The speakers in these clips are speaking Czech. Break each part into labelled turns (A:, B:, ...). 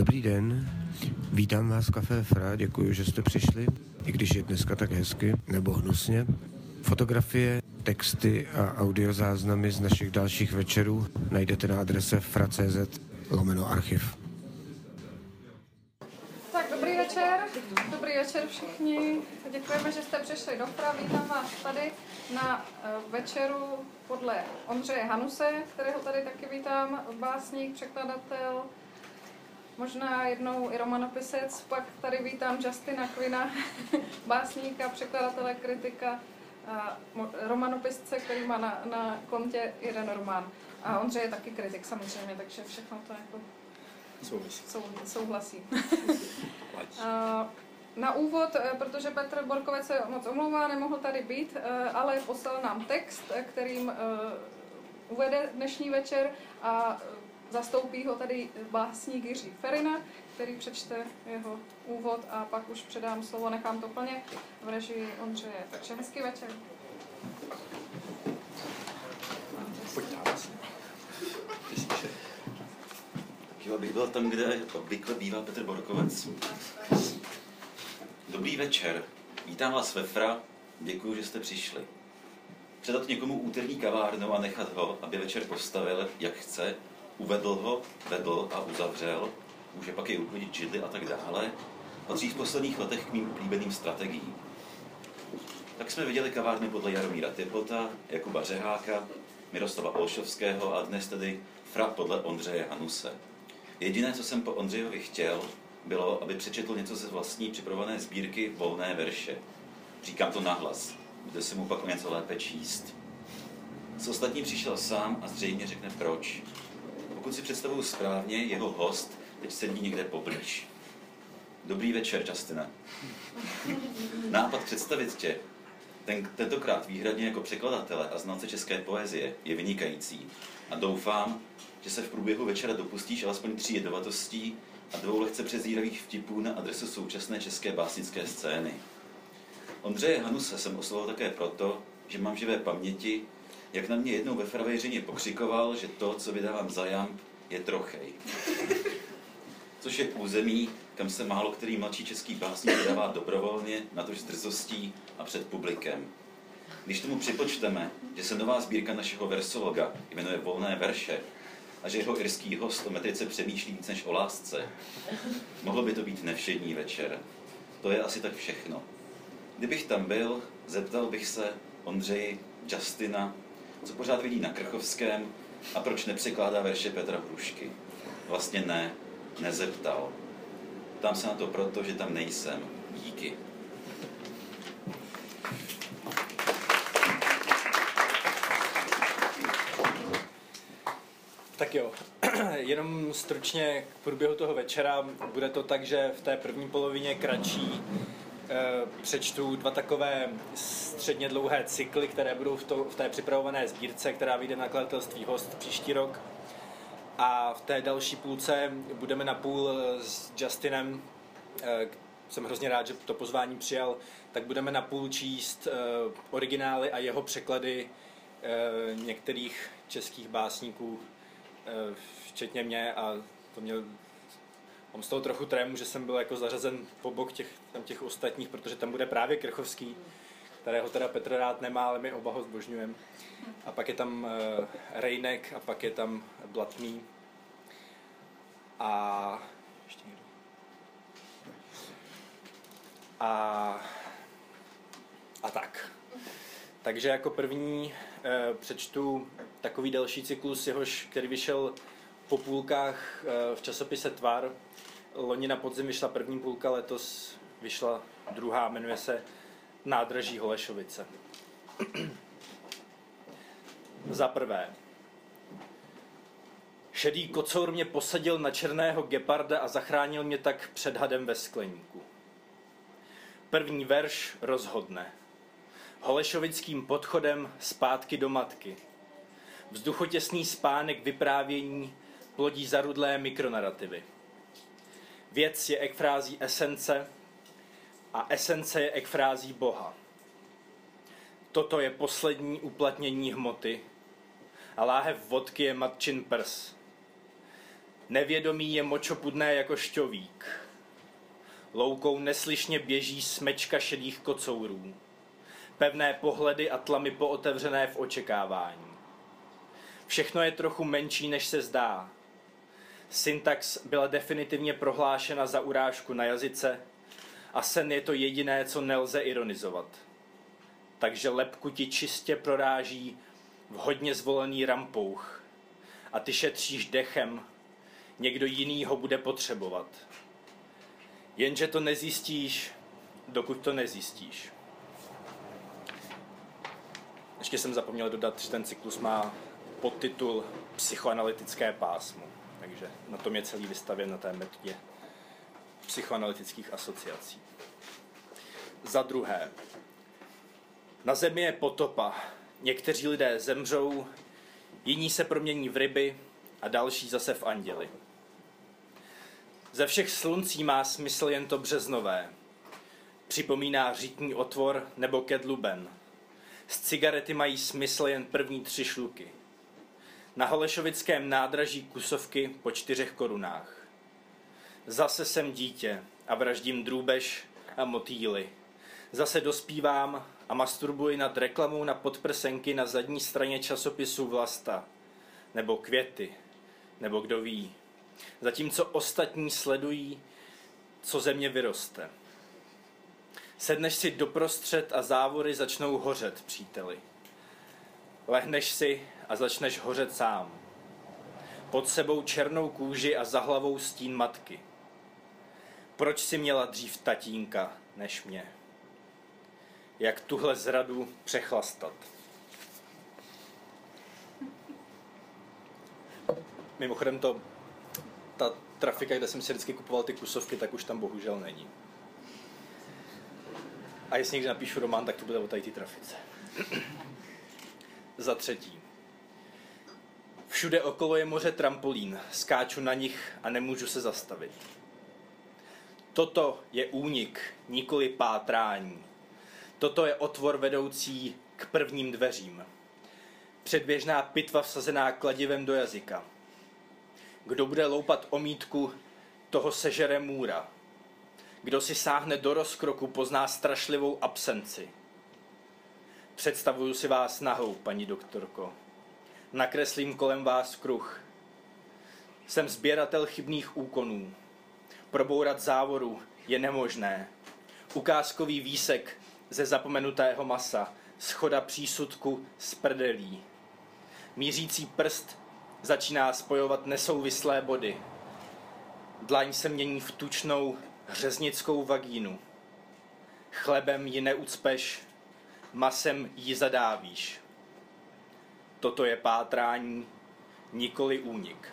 A: Dobrý den, vítám vás v Café Fra, děkuji, že jste přišli, i když je dneska tak hezky, nebo hnusně. Fotografie, texty a audiozáznamy z našich dalších večerů najdete na adrese fra.cz lomeno archiv.
B: Tak dobrý večer, dobrý večer všichni. Děkujeme, že jste přišli do Fra. Vítám vás tady na eh, večeru podle Ondřeje Hanuse, kterého tady taky vítám, básník, překladatel, možná jednou i romanopisec. Pak tady vítám Justina Quina, básníka, překladatele, kritika, a romanopisce, který má na, na kontě jeden román. A Ondřej je taky kritik samozřejmě, takže všechno to jako
C: Souvisí.
B: sou, souhlasí. A Na úvod, eh, protože Petr Borkovec se moc omlouvá, nemohl tady být, eh, ale poslal nám text, eh, kterým uvede dnešní večer a zastoupí ho tady básník Jiří Ferina, který přečte jeho úvod a pak už předám slovo, nechám to plně v režii Ondřeje. Takže hezký večer.
D: Tak jo, abych byl tam, kde obvykle bývá Petr Borkovec. Dobrý večer. Vítám vás ve Fra. Děkuji, že jste přišli. Předat někomu úterní kavárnu a nechat ho, aby večer postavil, jak chce, uvedl ho, vedl a uzavřel, může pak i uklidit židly a tak dále, patří v posledních letech k mým oblíbeným strategiím. Tak jsme viděli kavárny podle Jaromíra Typota, Jakuba Řeháka, Miroslava Olšovského a dnes tedy Fra podle Ondřeje Hanuse. Jediné, co jsem po Ondřejovi chtěl, bylo, aby přečetl něco ze vlastní připravované sbírky Volné verše. Říkám to nahlas, bude se mu pak o něco lépe číst. S ostatním přišel sám a zřejmě řekne proč. Pokud si představuju správně, jeho host teď sedí někde poblíž. Dobrý večer, Justine. Nápad představit tě, ten, tentokrát výhradně jako překladatele a znalce české poezie, je vynikající. A doufám, že se v průběhu večera dopustíš alespoň tří jedovatostí a dvou lehce přezíravých vtipů na adresu současné české básnické scény. Ondřeje Hanuse jsem oslovil také proto, že mám živé paměti, jak na mě jednou ve Fravejřině pokřikoval, že to, co vydávám za jamp, je trochej. Což je území, kam se málo který mladší český básník vydává dobrovolně, natož s drzostí a před publikem. Když tomu připočteme, že se nová sbírka našeho versologa jmenuje Volné verše a že jeho irský host o metrice přemýšlí víc než o lásce, mohlo by to být nevšední večer. To je asi tak všechno. Kdybych tam byl, zeptal bych se Ondřeji, Justina, co pořád vidí na Krchovském a proč nepřekládá verše Petra Hrušky. Vlastně ne, nezeptal. Ptám se na to proto, že tam nejsem. Díky.
C: Tak jo, jenom stručně k průběhu toho večera. Bude to tak, že v té první polovině kratší přečtu dva takové středně dlouhé cykly, které budou v, to, v té připravované sbírce, která vyjde na nakladatelství Host příští rok. A v té další půlce budeme na půl eh, s Justinem, eh, jsem hrozně rád, že to pozvání přijal, tak budeme na půl číst eh, originály a jeho překlady eh, některých českých básníků, eh, včetně mě a to měl Mám z toho trochu trému, že jsem byl jako zařazen po bok těch, tam těch ostatních, protože tam bude právě Krchovský, kterého teda Petr rád nemá, ale my oba ho zbožňujeme. A pak je tam uh, Rejnek a pak je tam Blatný. A ještě někdo. A, a tak. Takže jako první eh, přečtu takový další cyklus, jehož, který vyšel po půlkách eh, v časopise Tvar. Loni na podzim vyšla první půlka, letos vyšla druhá, jmenuje se Nádraží Holešovice. Za prvé. Šedý kocour mě posadil na černého geparda a zachránil mě tak před hadem ve skleníku. První verš rozhodne. Holešovickým podchodem zpátky do matky. Vzduchotěsný spánek vyprávění plodí zarudlé mikronarativy. Věc je ekfrází esence a esence je ekfrází Boha. Toto je poslední uplatnění hmoty a láhev vodky je matčin prs. Nevědomí je močopudné jako šťovík. Loukou neslyšně běží smečka šedých kocourů. Pevné pohledy a tlamy pootevřené v očekávání. Všechno je trochu menší, než se zdá. Syntax byla definitivně prohlášena za urážku na jazyce a sen je to jediné, co nelze ironizovat. Takže lepku ti čistě proráží vhodně zvolený rampouch a ty šetříš dechem, někdo jiný ho bude potřebovat. Jenže to nezjistíš, dokud to nezjistíš. Ještě jsem zapomněl dodat, že ten cyklus má podtitul Psychoanalytické pásmo. Takže na tom je celý vystavěn na té metodě psychoanalytických asociací. Za druhé, na zemi je potopa. Někteří lidé zemřou, jiní se promění v ryby a další zase v anděli. Ze všech sluncí má smysl jen to březnové. Připomíná řítní otvor nebo kedluben. Z cigarety mají smysl jen první tři šluky. Na Holešovickém nádraží kusovky po čtyřech korunách. Zase jsem dítě a vraždím drůbež a motýly. Zase dospívám a masturbuji nad reklamou na podprsenky na zadní straně časopisu Vlasta. Nebo květy. Nebo kdo ví. Zatímco ostatní sledují, co země vyroste. Sedneš si doprostřed a závory začnou hořet, příteli. Lehneš si a začneš hořet sám. Pod sebou černou kůži a za hlavou stín matky. Proč si měla dřív tatínka než mě? Jak tuhle zradu přechlastat? Mimochodem to, ta trafika, kde jsem si vždycky kupoval ty kusovky, tak už tam bohužel není. A jestli někdy napíšu román, tak to bude o tady trafice. Za třetí. Všude okolo je moře trampolín, skáču na nich a nemůžu se zastavit. Toto je únik, nikoli pátrání. Toto je otvor vedoucí k prvním dveřím. Předběžná pitva vsazená kladivem do jazyka. Kdo bude loupat omítku, toho sežere můra. Kdo si sáhne do rozkroku, pozná strašlivou absenci. Představuju si vás nahou, paní doktorko. Nakreslím kolem vás kruh. Jsem sběratel chybných úkonů. Probourat závoru je nemožné. Ukázkový výsek ze zapomenutého masa, schoda přísudku z prdelí. Mířící prst začíná spojovat nesouvislé body. Dlaň se mění v tučnou řeznickou vagínu. Chlebem ji neucpeš, masem ji zadávíš. Toto je pátrání, nikoli únik.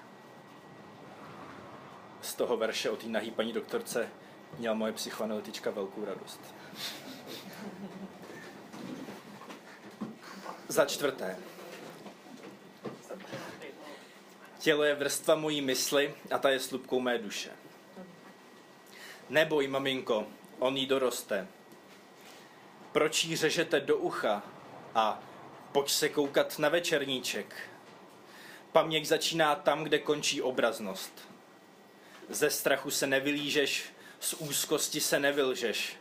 C: Z toho verše o té nahý paní doktorce měla moje psychoanalytička velkou radost. Za čtvrté. Tělo je vrstva mojí mysli a ta je slupkou mé duše. Neboj, maminko, on jí doroste. Proč jí řežete do ucha a pojď se koukat na večerníček. Paměť začíná tam, kde končí obraznost. Ze strachu se nevylížeš, z úzkosti se nevylžeš.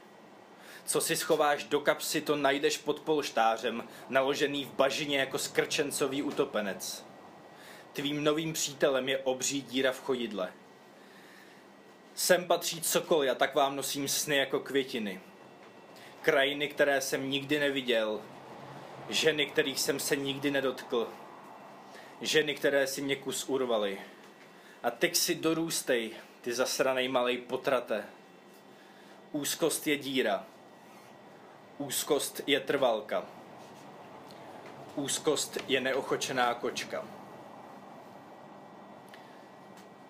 C: Co si schováš do kapsy, to najdeš pod polštářem, naložený v bažině jako skrčencový utopenec. Tvým novým přítelem je obří díra v chodidle. Sem patří cokoliv a tak vám nosím sny jako květiny. Krajiny, které jsem nikdy neviděl. Ženy, kterých jsem se nikdy nedotkl. Ženy, které si mě kus urvaly. A teď si dorůstej, ty zasranej malej potrate. Úzkost je díra. Úzkost je trvalka. Úzkost je neochočená kočka.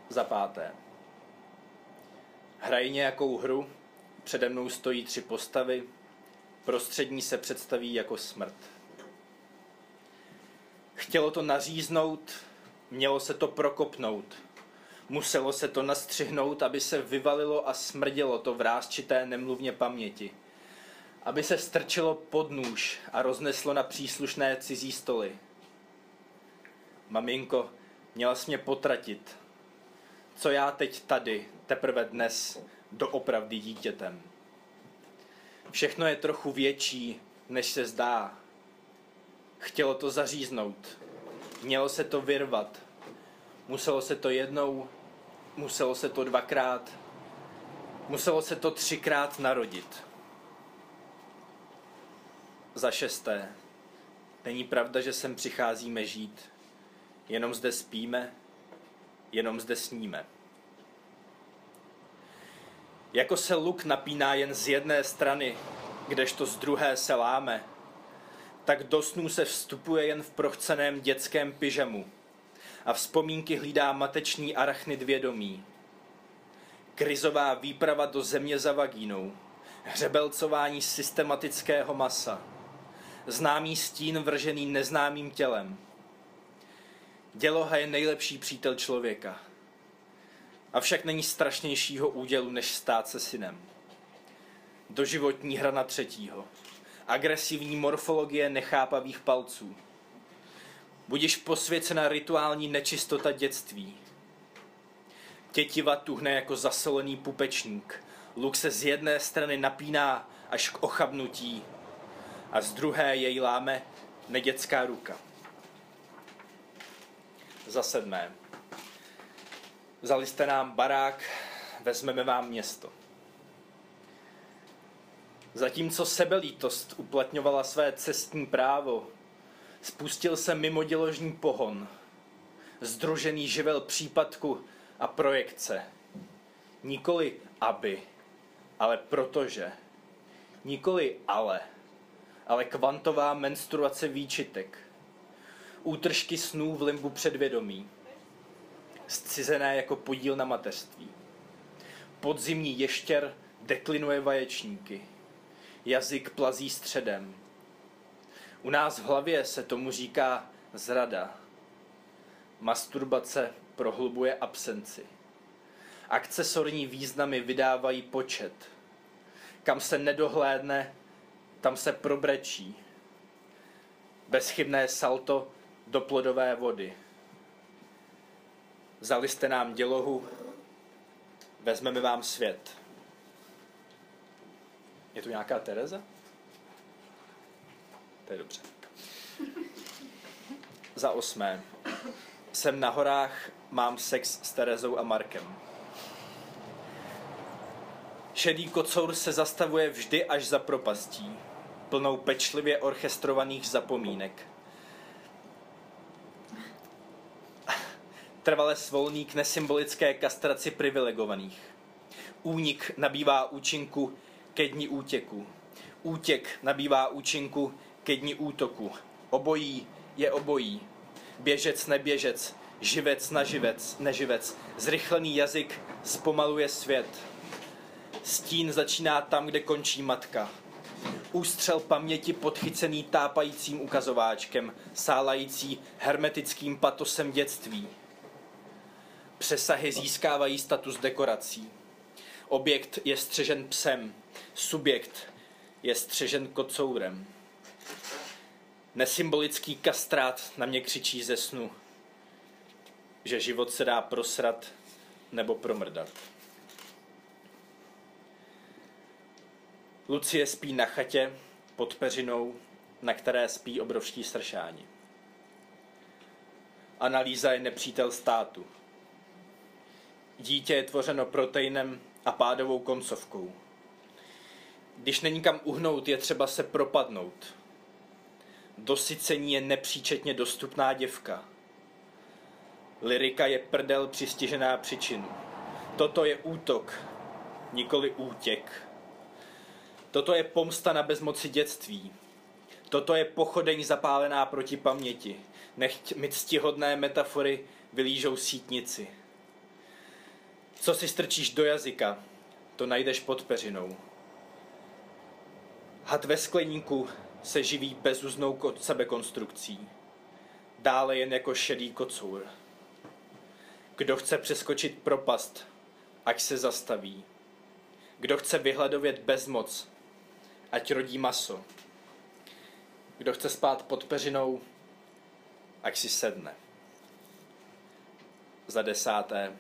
C: Za páté. Hrají nějakou hru, přede mnou stojí tři postavy, prostřední se představí jako smrt. Chtělo to naříznout, mělo se to prokopnout. Muselo se to nastřihnout, aby se vyvalilo a smrdělo to vrázčité nemluvně paměti. Aby se strčilo pod nůž a rozneslo na příslušné cizí stoly. Maminko, měla jsi mě potratit. co já teď tady, teprve dnes, doopravdy dítětem. Všechno je trochu větší, než se zdá. Chtělo to zaříznout. Mělo se to vyrvat. Muselo se to jednou, muselo se to dvakrát, muselo se to třikrát narodit. Za šesté. Není pravda, že sem přicházíme žít. Jenom zde spíme, jenom zde sníme. Jako se luk napíná jen z jedné strany, kdežto z druhé se láme, tak do snů se vstupuje jen v prochceném dětském pyžamu a vzpomínky hlídá mateční arachnid vědomí. Krizová výprava do země za vagínou, hřebelcování systematického masa, známý stín vržený neznámým tělem. Děloha je nejlepší přítel člověka. Avšak není strašnějšího údělu, než stát se synem. Doživotní hra na třetího. Agresivní morfologie nechápavých palců. Budiš posvěcena rituální nečistota dětství. Tětiva tuhne jako zasolený pupečník. Luk se z jedné strany napíná až k ochabnutí a z druhé jej láme nedětská ruka. Za sedmé. Vzali jste nám barák, vezmeme vám město. Zatímco sebelítost uplatňovala své cestní právo, spustil se mimoděložní pohon, združený živel případku a projekce. Nikoli aby, ale protože. Nikoli ale, ale kvantová menstruace výčitek. Útržky snů v limbu předvědomí zcizené jako podíl na mateřství. Podzimní ještěr deklinuje vaječníky. Jazyk plazí středem. U nás v hlavě se tomu říká zrada. Masturbace prohlubuje absenci. Akcesorní významy vydávají počet. Kam se nedohlédne, tam se probrečí. Bezchybné salto do plodové vody. Vzali jste nám dělohu, vezmeme vám svět. Je tu nějaká Tereza? To je dobře. Za osmé. Jsem na horách, mám sex s Terezou a Markem. Šedý kocour se zastavuje vždy až za propastí, plnou pečlivě orchestrovaných zapomínek. trvale svolný k nesymbolické kastraci privilegovaných. Únik nabývá účinku ke dni útěku. Útěk nabývá účinku ke dni útoku. Obojí je obojí. Běžec neběžec, živec na živec, neživec. Zrychlený jazyk zpomaluje svět. Stín začíná tam, kde končí matka. Ústřel paměti podchycený tápajícím ukazováčkem, sálající hermetickým patosem dětství. Přesahy získávají status dekorací. Objekt je střežen psem, subjekt je střežen kocourem. Nesymbolický kastrát na mě křičí ze snu, že život se dá prosrat nebo promrdat. Lucie spí na chatě pod peřinou, na které spí obrovští sršáni. Analýza je nepřítel státu. Dítě je tvořeno proteinem a pádovou koncovkou. Když není kam uhnout, je třeba se propadnout. Dosycení je nepříčetně dostupná děvka. Lyrika je prdel přistižená příčinu. Toto je útok, nikoli útěk. Toto je pomsta na bezmoci dětství. Toto je pochodeň zapálená proti paměti. Nechť mi ctihodné metafory vylížou sítnici. Co si strčíš do jazyka, to najdeš pod peřinou. Had ve skleníku se živí bezuznou sebekonstrukcí. Dále jen jako šedý kocour. Kdo chce přeskočit propast, ať se zastaví. Kdo chce vyhladovět bezmoc, ať rodí maso. Kdo chce spát pod peřinou, ať si sedne. Za desáté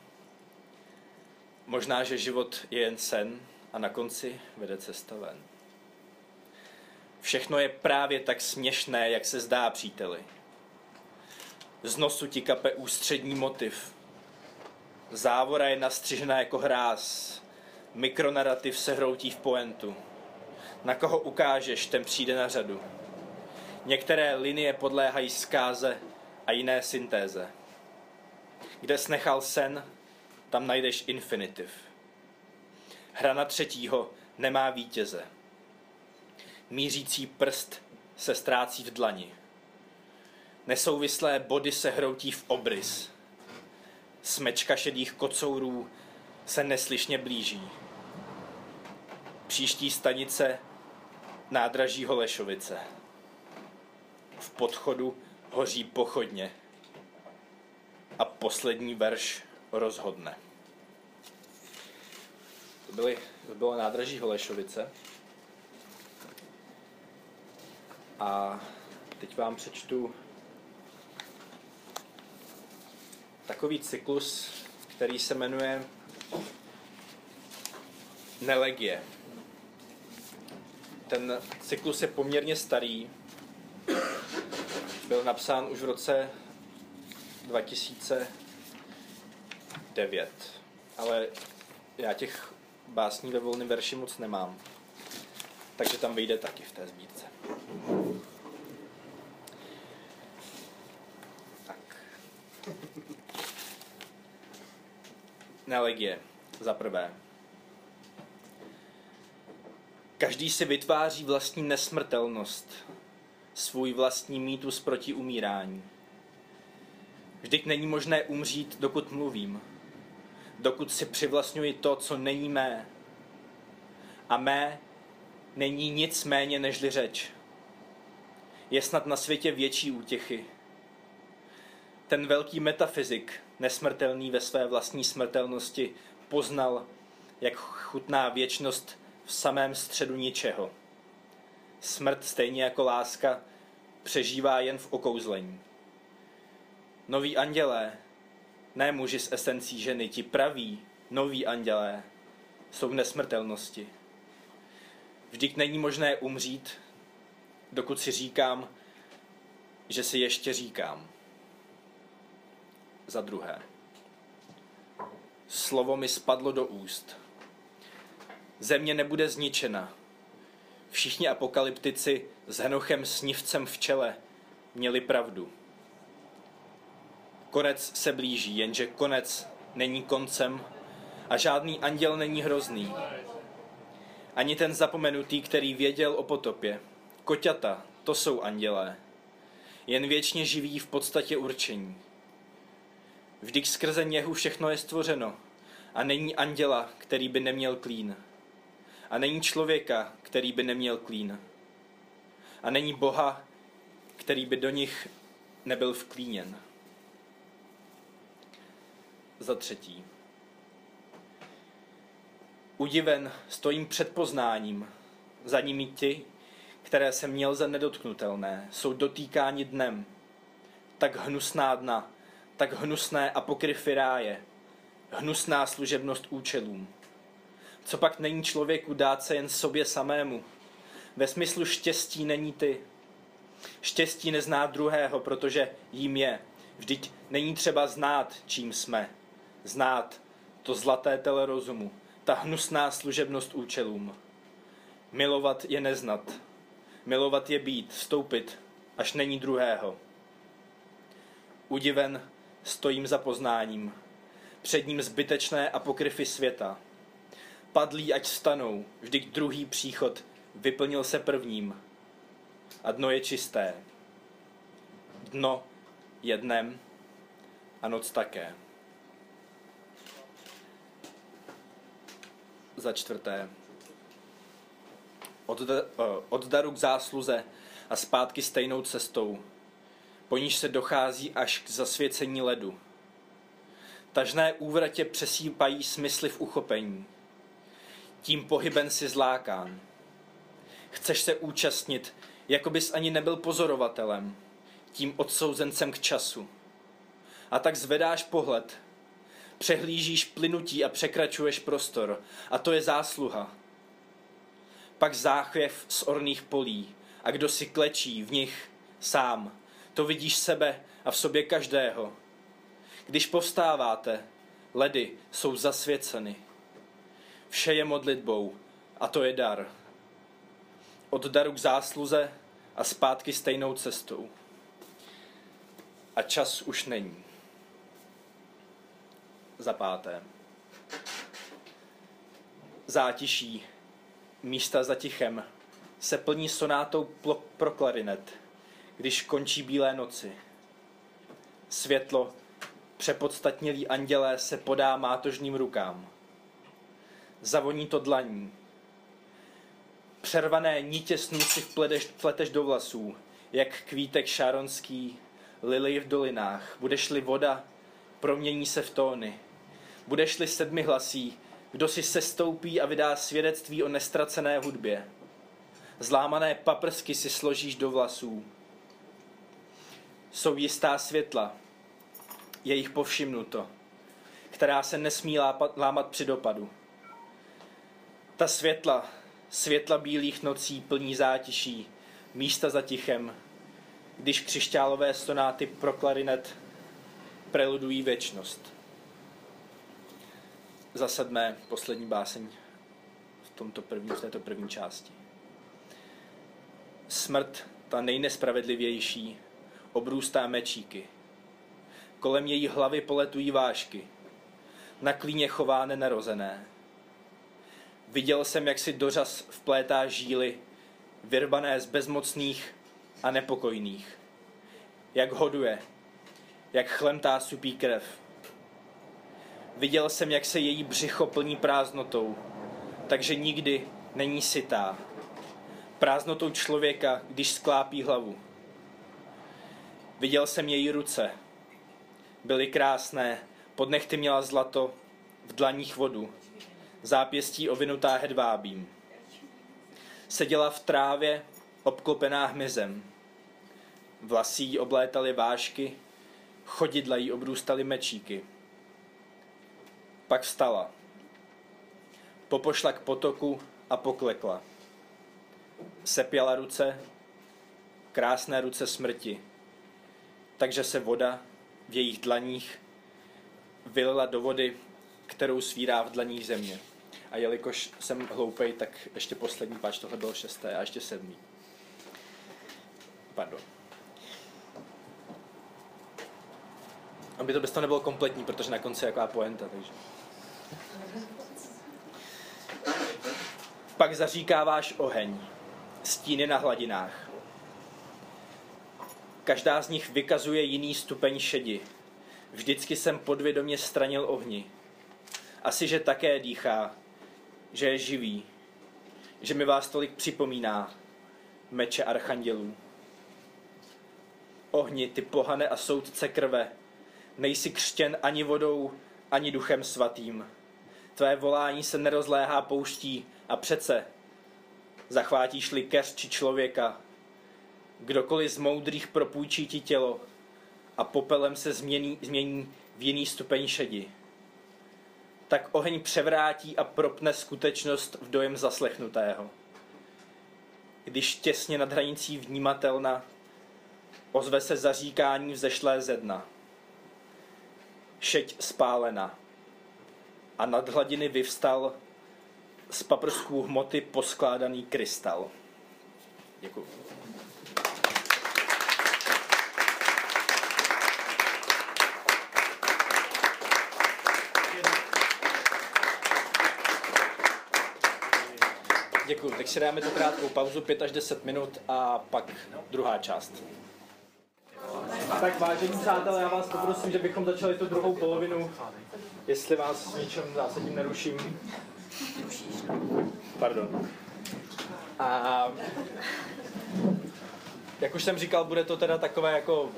C: Možná, že život je jen sen a na konci vede cesta ven. Všechno je právě tak směšné, jak se zdá, příteli. Z nosu ti kape ústřední motiv. Závora je nastřižená jako hráz. Mikronarativ se hroutí v poentu. Na koho ukážeš, ten přijde na řadu. Některé linie podléhají zkáze a jiné syntéze. Kde snechal sen, tam najdeš infinitiv. Hra na třetího nemá vítěze. Mířící prst se ztrácí v dlani. Nesouvislé body se hroutí v obrys. Smečka šedých kocourů se neslyšně blíží. Příští stanice nádraží Holešovice. V podchodu hoří pochodně. A poslední verš rozhodne. To, byly, to bylo nádraží Holešovice. A teď vám přečtu takový cyklus, který se jmenuje Nelegie. Ten cyklus je poměrně starý. Byl napsán už v roce 2009. Ale já těch básní ve volném verši moc nemám. Takže tam vyjde taky v té sbírce. Nelegie. Za prvé. Každý si vytváří vlastní nesmrtelnost, svůj vlastní mýtus proti umírání. Vždyť není možné umřít, dokud mluvím, dokud si přivlastňuji to, co není mé. A mé není nic méně nežli řeč. Je snad na světě větší útěchy. Ten velký metafyzik, nesmrtelný ve své vlastní smrtelnosti, poznal, jak chutná věčnost v samém středu ničeho. Smrt, stejně jako láska, přežívá jen v okouzlení. Noví andělé, ne muži s esencí ženy, ti praví, noví andělé, jsou v nesmrtelnosti. Vždyť není možné umřít, dokud si říkám, že si ještě říkám. Za druhé. Slovo mi spadlo do úst. Země nebude zničena. Všichni apokalyptici s Henochem snivcem v čele měli pravdu. Konec se blíží, jenže konec není koncem a žádný anděl není hrozný. Ani ten zapomenutý, který věděl o potopě. Koťata, to jsou andělé. Jen věčně živí v podstatě určení. Vždyť skrze něhu všechno je stvořeno a není anděla, který by neměl klín. A není člověka, který by neměl klín. A není Boha, který by do nich nebyl vklíněn. Za třetí. Udiven stojím před poznáním. Za nimi ti, které jsem měl za nedotknutelné, jsou dotýkáni dnem. Tak hnusná dna, tak hnusné apokryfy ráje, hnusná služebnost účelům. Co pak není člověku dát se jen sobě samému? Ve smyslu štěstí není ty. Štěstí nezná druhého, protože jím je. Vždyť není třeba znát, čím jsme. Znát to zlaté tele rozumu, ta hnusná služebnost účelům. Milovat je neznat. Milovat je být, vstoupit, až není druhého. Udiven stojím za poznáním. Před ním zbytečné apokryfy světa. Padlí, ať stanou, vždyť druhý příchod vyplnil se prvním. A dno je čisté. Dno je dnem a noc také. Za čtvrté. Od, eh, od daru k zásluze a zpátky stejnou cestou, po níž se dochází až k zasvěcení ledu. Tažné úvratě přesýpají smysly v uchopení. Tím pohybem si zlákán. Chceš se účastnit, jako bys ani nebyl pozorovatelem, tím odsouzencem k času. A tak zvedáš pohled. Přehlížíš plynutí a překračuješ prostor. A to je zásluha. Pak záchvěv z orných polí. A kdo si klečí v nich sám. To vidíš sebe a v sobě každého. Když povstáváte, ledy jsou zasvěceny. Vše je modlitbou a to je dar. Od daru k zásluze a zpátky stejnou cestou. A čas už není. Za páté. Zátiší, místa za tichem, se plní sonátou pro klarinet, když končí bílé noci. Světlo, přepodstatnělí andělé se podá mátožným rukám. Zavoní to dlaní. Přervané nítě snů si vpleteš, vpleteš do vlasů, jak kvítek šáronský, lily v dolinách. Budeš-li voda, promění se v tóny. Budeš-li sedmi hlasí, kdo si sestoupí a vydá svědectví o nestracené hudbě. Zlámané paprsky si složíš do vlasů. Jsou jistá světla, je jich povšimnuto, která se nesmí lápat, lámat při dopadu. Ta světla, světla bílých nocí plní zátiší, místa za tichem, když křišťálové sonáty pro klarinet preludují věčnost. Za sedmé, poslední báseň v, tomto první, v této první části. Smrt, ta nejnespravedlivější, obrůstá mečíky. Kolem její hlavy poletují vášky. Na klíně chová nenarozené. Viděl jsem, jak si dořas vplétá žíly, vyrbané z bezmocných a nepokojných. Jak hoduje, jak chlemtá supí krev. Viděl jsem, jak se její břicho plní prázdnotou, takže nikdy není sytá. Prázdnotou člověka, když sklápí hlavu. Viděl jsem její ruce. Byly krásné, pod nechty měla zlato, v dlaních vodu, zápěstí ovinutá hedvábím. Seděla v trávě, obklopená hmyzem. Vlasí oblétaly vášky, chodidla jí obrůstaly mečíky. Pak vstala. Popošla k potoku a poklekla. Sepěla ruce, krásné ruce smrti, takže se voda v jejich dlaních vylila do vody, kterou svírá v dlaních země. A jelikož jsem hloupej, tak ještě poslední páč, tohle bylo šesté a ještě sedmý. Pardon. Aby to bez toho nebylo kompletní, protože na konci je jaká poenta, takže... Pak zaříkáváš oheň, stíny na hladinách. Každá z nich vykazuje jiný stupeň šedi. Vždycky jsem podvědomě stranil ohni. Asi, že také dýchá, že je živý, že mi vás tolik připomíná, meče archandělů. Ohni, ty pohane a soudce krve, nejsi křtěn ani vodou, ani duchem svatým. Tvé volání se nerozléhá pouští a přece zachvátíš-li keř či člověka, kdokoliv z moudrých propůjčí ti tělo a popelem se změní, změní v jiný stupeň šedi tak oheň převrátí a propne skutečnost v dojem zaslechnutého. Když těsně nad hranicí vnímatelna, ozve se zaříkání vzešlé ze dna. Šeť spálena a nad hladiny vyvstal z paprsků hmoty poskládaný krystal. Děkuji. Děkuji, tak si dáme tu krátkou pauzu, 5 až 10 minut a pak druhá část. Tak vážení přátelé, já vás poprosím, že bychom začali tu druhou polovinu, jestli vás ničem zásadním neruším. Pardon. A jak už jsem říkal, bude to teda takové jako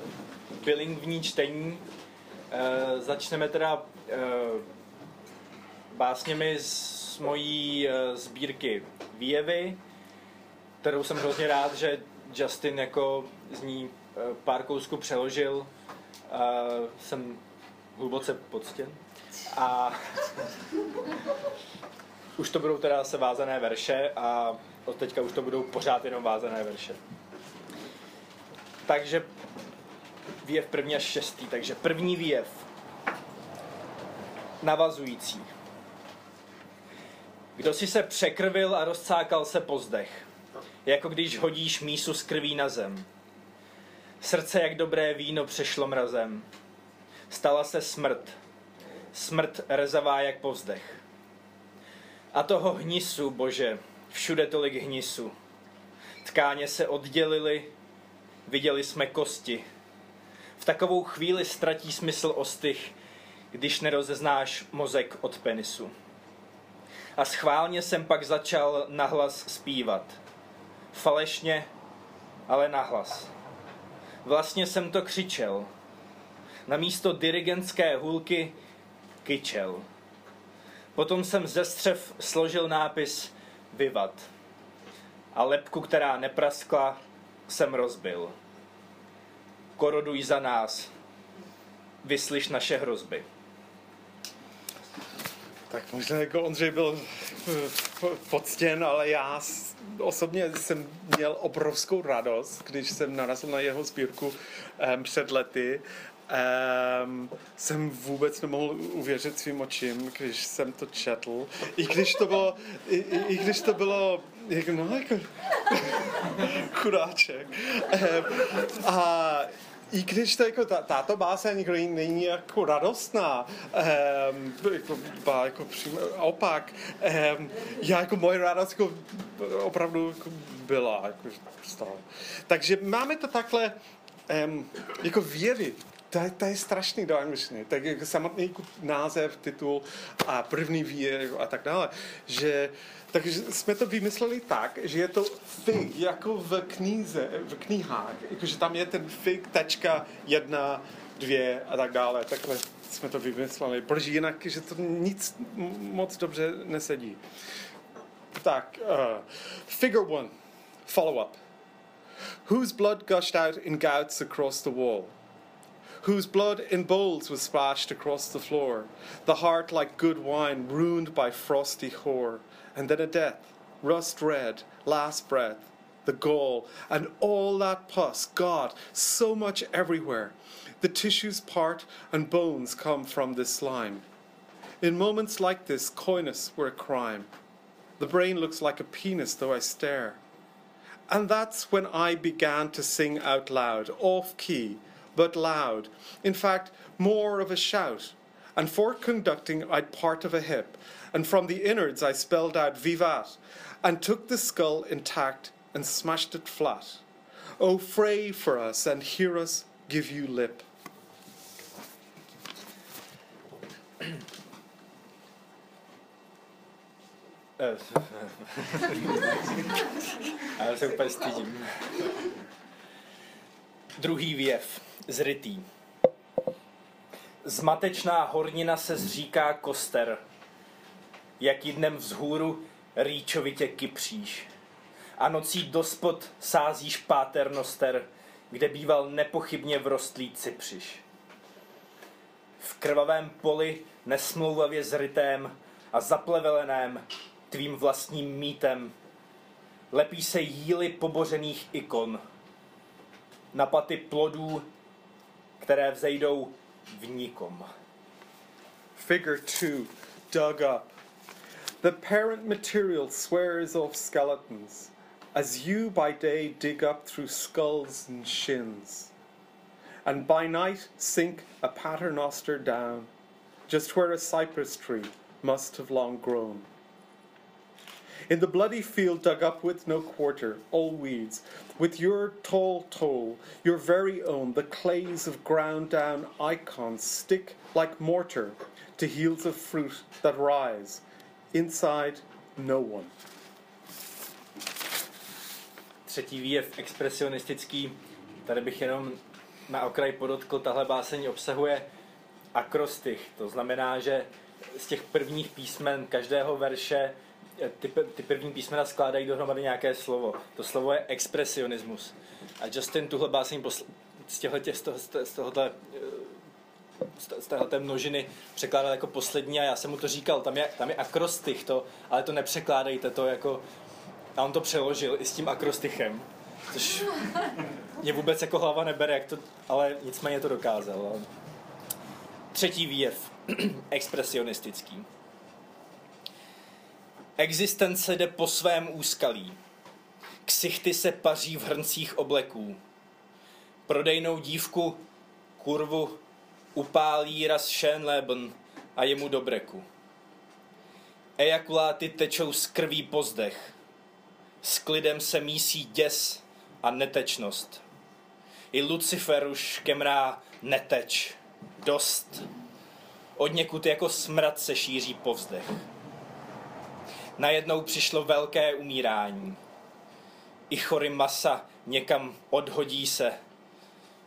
C: bilingvní čtení. E, začneme teda e, básněmi z mojí e, sbírky výjevy, kterou jsem hrozně rád, že Justin jako z ní eh, pár kousků přeložil. A jsem hluboce poctěn. A už to budou teda zase vázané verše a od teďka už to budou pořád jenom vázané verše. Takže výjev první až šestý. Takže první výjev. Navazující. Kdo si se překrvil a rozcákal se po zdech, jako když hodíš mísu z krví na zem. Srdce jak dobré víno přešlo mrazem. Stala se smrt. Smrt rezavá jak povzdech. A toho hnisu, bože, všude tolik hnisu. Tkáně se oddělily, viděli jsme kosti. V takovou chvíli ztratí smysl ostych, když nerozeznáš mozek od penisu. A schválně jsem pak začal nahlas zpívat. Falešně, ale nahlas. Vlastně jsem to křičel. Na místo dirigentské hůlky kyčel. Potom jsem ze střev složil nápis Vivat. A lepku, která nepraskla, jsem rozbil. Koroduj za nás. Vyslyš naše hrozby.
E: Tak možná jako Ondřej byl poctěn, ale já osobně jsem měl obrovskou radost, když jsem narazil na jeho sbírku um, před lety. Um, jsem vůbec nemohl uvěřit svým očím, když jsem to četl. I když to bylo, i, i, i když to bylo jako, no, jako chudáček. Um, a i když to jako, tato báseň jako není jako radostná, um, jako, ba, jako přímo, opak, um, já jako moje radost jako, opravdu jako byla. Jako, stala. Takže máme to takhle um, jako věry. To, to je strašný do angličtiny. Tak jako samotný název, titul a první vír a tak dále. Že takže jsme to vymysleli tak, že je to fig, jako v knize, v knihách. Jakože tam je ten fig, tečka, jedna, dvě a tak dále. Takhle jsme to vymysleli, protože jinak, že to nic moc dobře nesedí. Tak, uh, figure one, follow up. Whose blood gushed out in gouts across the wall? whose blood in bowls was splashed across the floor, the heart like good wine ruined by frosty whore, and then a death, rust red, last breath, the gall, and all that pus, God, so much everywhere. The tissues part and bones come from this slime. In moments like this, coyness were a crime. The brain looks like a penis, though I stare. And that's when I began to sing out loud, off key, but loud. In fact, more of a shout. And for conducting, I'd part of a hip, and from the innards I spelled out vivat, and took the skull intact and smashed it flat. Oh, fray for us and hear us give you lip.
C: Druhý věv zrytý. Zmatečná hornina se zříká koster, jaký dnem vzhůru rýčovitě kypříš. A nocí dospod sázíš páternoster, kde býval nepochybně vrostlý cypřiš. V krvavém poli nesmlouvavě zrytém a zapleveleném tvým vlastním mítem lepí se jíly pobořených ikon. Na paty plodů které vzejdou v nikom.
E: Figure 2, dug up. The parent material swears off skeletons, as you by day dig up through skulls and shins, and by night sink a paternoster down, just where a cypress tree must have long grown. In the bloody field dug up with no quarter, all weeds, with your tall toll, your very own, the clays of ground down icons stick like mortar to heels of fruit that rise. Inside, no one.
C: Třetí výjev expresionistický, tady bych jenom na okraj podotkl, tahle báseň obsahuje akrostych, to znamená, že z těch prvních písmen každého verše ty, ty první písmena skládají dohromady nějaké slovo. To slovo je expresionismus. A Justin tuhle báseň posl- z, těchto, z, toho, z tohohle uh, z téhle množiny překládal jako poslední a já jsem mu to říkal, tam je, tam je akrostych to, ale to nepřekládejte to jako, a on to přeložil i s tím akrostychem, což mě vůbec jako hlava nebere, jak to, ale nicméně to dokázal. Třetí výjev, expresionistický. Existence jde po svém úskalí. Ksichty se paří v hrncích obleků. Prodejnou dívku, kurvu, upálí raz Schönleben a jemu do breku. Ejakuláty tečou z krví pozdech. S klidem se mísí děs a netečnost. I Lucifer už kemrá neteč. Dost. Od někud jako smrad se šíří povzdech. Najednou přišlo velké umírání. I chory masa někam odhodí se.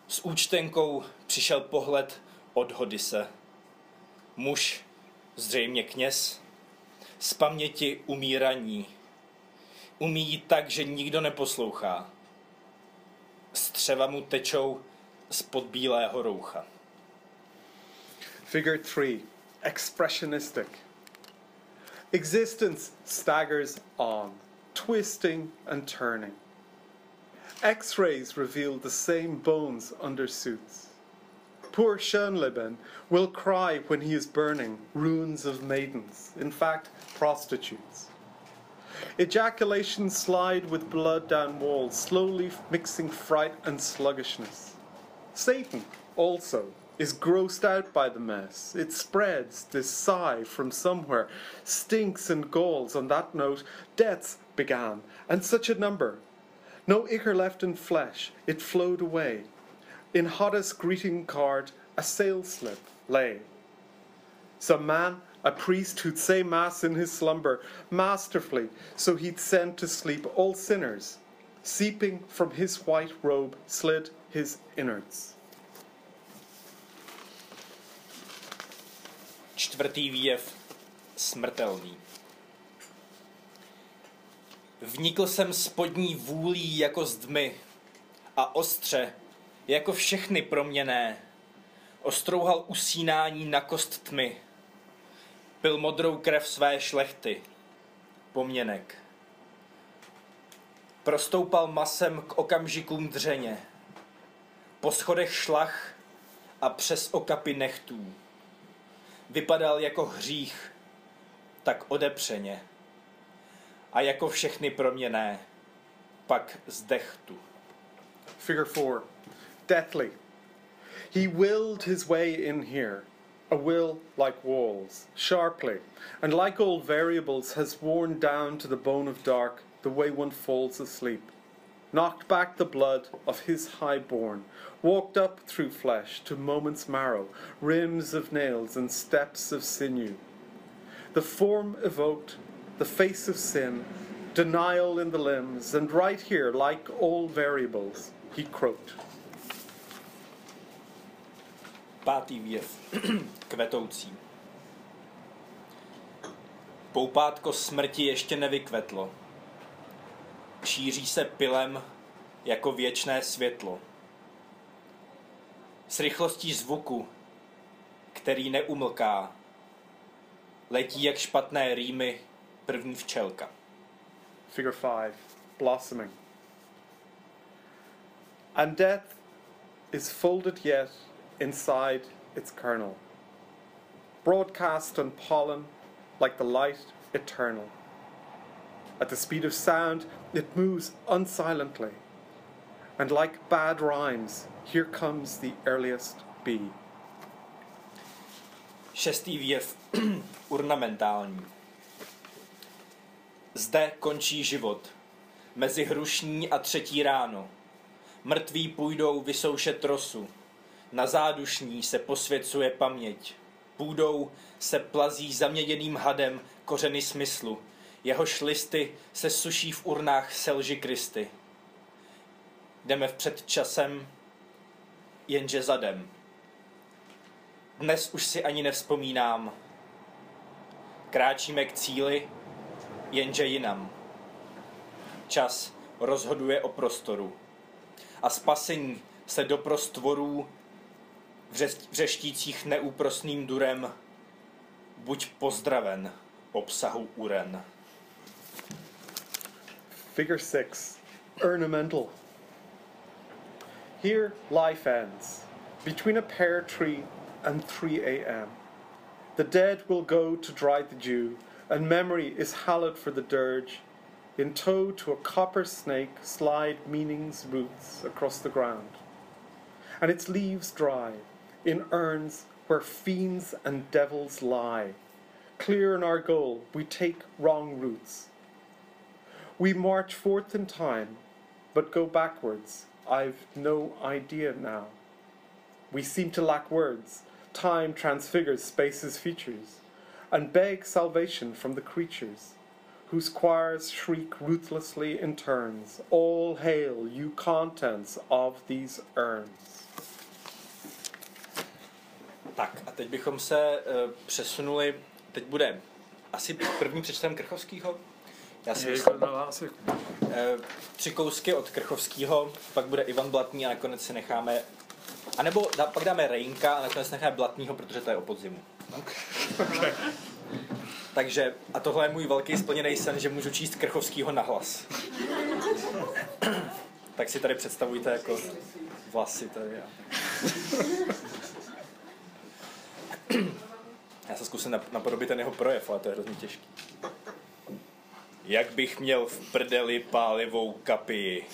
C: S účtenkou přišel pohled odhody se. Muž, zřejmě kněz, z paměti umíraní. Umí jít tak, že nikdo neposlouchá. Střeva mu tečou spod bílého roucha.
E: Figure three, expressionistic. Existence staggers on, twisting and turning. X rays reveal the same bones under suits. Poor Schönleben will cry when he is burning ruins of maidens, in fact, prostitutes. Ejaculations slide with blood down walls, slowly mixing fright and sluggishness. Satan also is grossed out by the mess. It spreads this sigh from somewhere, stinks and galls. On that note, deaths began, and such a number. No ichor left in flesh, it flowed away. In hottest greeting card, a sale slip lay. Some man, a priest who'd say mass in his slumber, masterfully, so he'd send to sleep all sinners. Seeping from his white robe slid his innards.
C: Čtvrtý výjev smrtelný. Vnikl jsem spodní vůlí jako z dmy a ostře, jako všechny proměné, ostrouhal usínání na kost tmy. Pil modrou krev své šlechty, poměnek. Prostoupal masem k okamžikům dřeně. Po schodech šlach a přes okapy nechtů vypadal jako hřích, tak odepřeně. A jako všechny proměné, pak zdech tu.
E: Figure four, deathly. He willed his way in here, a will like walls, sharply, and like all variables has worn down to the bone of dark the way one falls asleep. Knocked back the blood of his highborn, walked up through flesh to moment's marrow, rims of nails and steps of sinew. The form evoked, the face of sin, denial in the limbs, and right here, like all variables, he croaked.
C: Pátý věv. Kvetoucí. Poupátko smrti ještě nevykvetlo. Šíří se pilem jako věčné světlo. S rychlostí zvuku, který neumlká, letí jak špatné rýmy první včelka.
E: Figure five, blossoming. And death is folded yet inside its kernel, broadcast on pollen like the light eternal. At the speed of sound, it moves unsilently, and like bad rhymes, here comes the earliest bee.
C: Šestý věv. Ornamentální. Zde končí život. Mezi hrušní a třetí ráno. Mrtví půjdou vysoušet rosu. Na zádušní se posvěcuje paměť. Půdou se plazí zaměděným hadem kořeny smyslu. Jehož listy se suší v urnách selži Kristy. Jdeme vpřed časem, jenže zadem. Dnes už si ani nevzpomínám. Kráčíme k cíli, jenže jinam. Čas rozhoduje o prostoru. A spasení se do prostvorů vřes- vřeštících neúprosným durem, buď pozdraven obsahu uren.
E: Figure six, ornamental. Here life ends, between a pear tree and 3 a.m. The dead will go to dry the dew, and memory is hallowed for the dirge. In tow to a copper snake slide meaning's roots across the ground, and its leaves dry in urns where fiends and devils lie. Clear in our goal, we take wrong routes. We march forth in time, but go backwards. I've no idea now. We seem to lack words. Time transfigures space's features, and beg salvation from the creatures, whose choirs shriek ruthlessly in turns. All hail, you contents of these urns.
C: Tak a teď bychom se uh, přesunuli, teď bude asi první přečtem Krchovskýho. Já si myslím,
E: na
C: eh, tři kousky od Krchovskýho, pak bude Ivan Blatný a nakonec si necháme, a nebo dá, pak dáme Rejnka a nakonec necháme Blatnýho, protože to je o podzimu.
E: Okay.
C: Takže, a tohle je můj velký splněný sen, že můžu číst Krchovskýho nahlas. tak si tady představujte jako vlasy tady. A... Já se zkusím nap- napodobit ten jeho projev, ale to je hrozně těžký. Jak bych měl v prdeli pálivou kapii.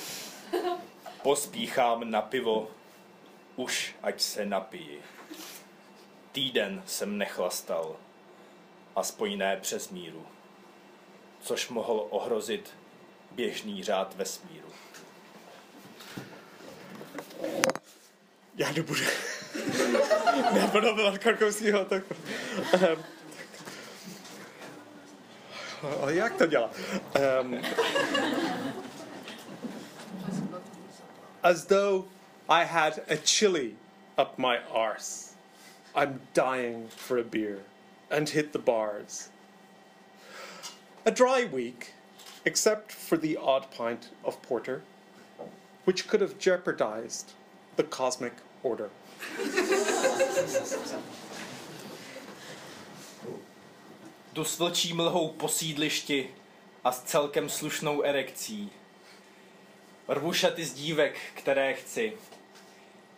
C: Pospíchám na pivo, už ať se napiji. Týden jsem nechlastal, aspoň ne přes míru, což mohl ohrozit běžný řád vesmíru.
E: Já nebudu. Ale jak to dělá? Um, as though I had a chili up my arse. I'm dying for a beer and hit the bars. A dry week, except for the odd pint of porter, which could have jeopardized the cosmic order.
C: Jdu s vlčí mlhou po sídlišti a s celkem slušnou erekcí. Rvu šaty z dívek, které chci.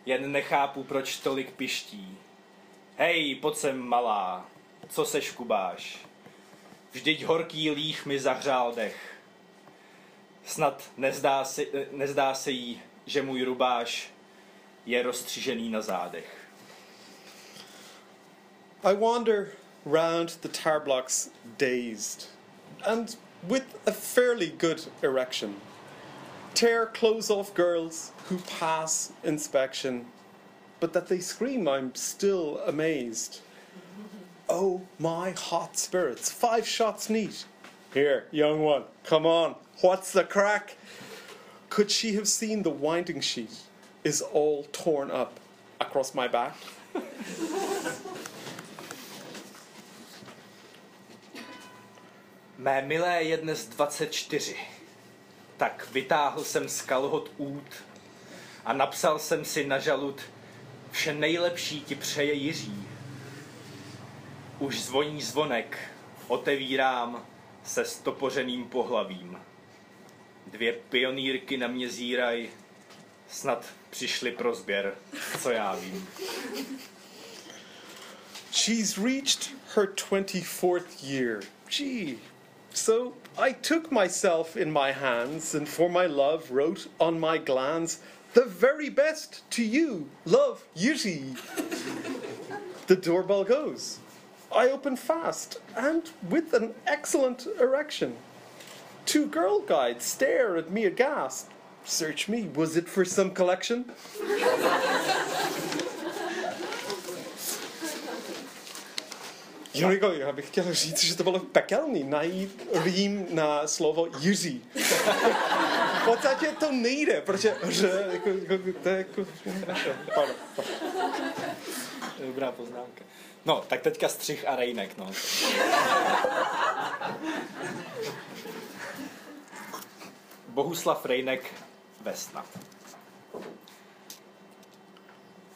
C: Jen nechápu, proč tolik piští. Hej, pojď sem, malá, co se škubáš? Vždyť horký líh mi zahřál dech. Snad nezdá se, nezdá se jí, že můj rubáš je rozstřížený na zádech.
E: I wander round the tar blocks dazed and with a fairly good erection. Tear clothes off girls who pass inspection, but that they scream, I'm still amazed. Oh, my hot spirits, five shots neat. Here, young one, come on, what's the crack? Could she have seen the winding sheet is all torn up across my back?
C: Mé milé je dnes 24. Tak vytáhl jsem z kalhot út a napsal jsem si na žalud Vše nejlepší ti přeje Jiří. Už zvoní zvonek, otevírám se stopořeným pohlavím. Dvě pionýrky na mě zíraj, snad přišli pro sběr, co já vím.
E: She's reached her 24th year. Gee. So I took myself in my hands and for my love wrote on my glands, The very best to you, love, Yuji. the doorbell goes. I open fast and with an excellent erection. Two girl guides stare at me aghast. Search me, was it for some collection? Jo, já bych chtěl říct, že to bylo pekelný najít rým na slovo Jiří. V podstatě to nejde, protože že, jako, jako, to je jako... Pardon.
C: Dobrá poznámka. No, tak teďka střih a rejnek, no. Bohuslav Rejnek, Vesna.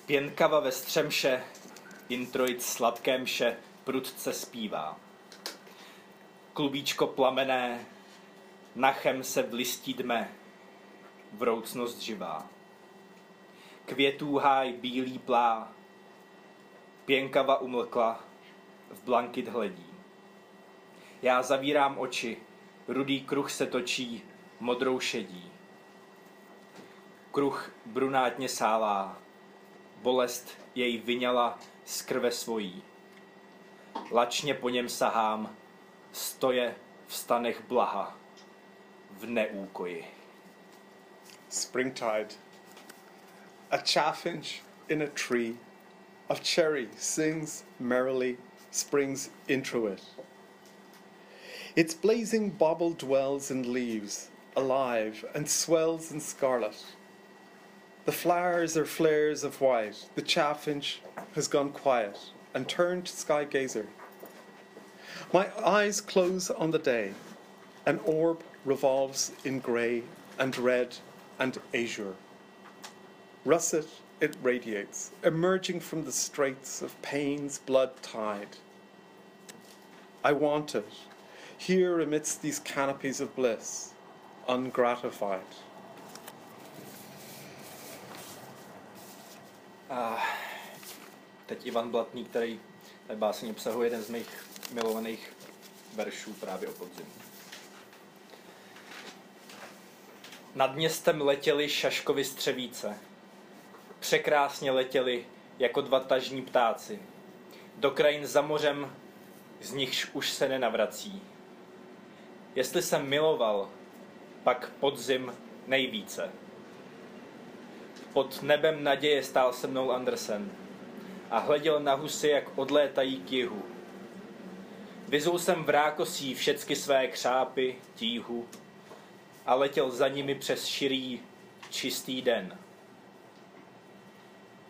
C: Pěnkava ve střemše, introit sladkémše, prudce zpívá. Klubíčko plamené, nachem se v listí dme, vroucnost živá. Květů háj bílý plá, pěnkava umlkla, v blankit hledí. Já zavírám oči, rudý kruh se točí, modrou šedí. Kruh brunátně sálá, bolest jej vyňala z krve svojí. Lačně po něm sahám, stoje v stanech blaha, v neúkoji.
E: Springtide. A chaffinch in a tree of cherry sings merrily spring's intro it. Its blazing bauble dwells in leaves, alive, and swells in scarlet. The flowers are flares of white. The chaffinch has gone quiet and turned sky gazer. My eyes close on the day. An orb revolves in grey and red and azure. Russet it radiates, emerging from the straits of pain's blood tide. I want it, here amidst these canopies of bliss, ungratified.
C: A teď Ivan Blatný, který tady báseň obsahuje jeden z mých milovaných veršů právě o podzimu. Nad městem letěli šaškovi střevíce. Překrásně letěli jako dva tažní ptáci. Do krajin za mořem, z nichž už se nenavrací. Jestli jsem miloval, pak podzim nejvíce. Pod nebem naděje stál se mnou Andersen a hleděl na husy, jak odlétají k jihu. Vyzul jsem v rákosí všecky své křápy, tíhu a letěl za nimi přes širý, čistý den.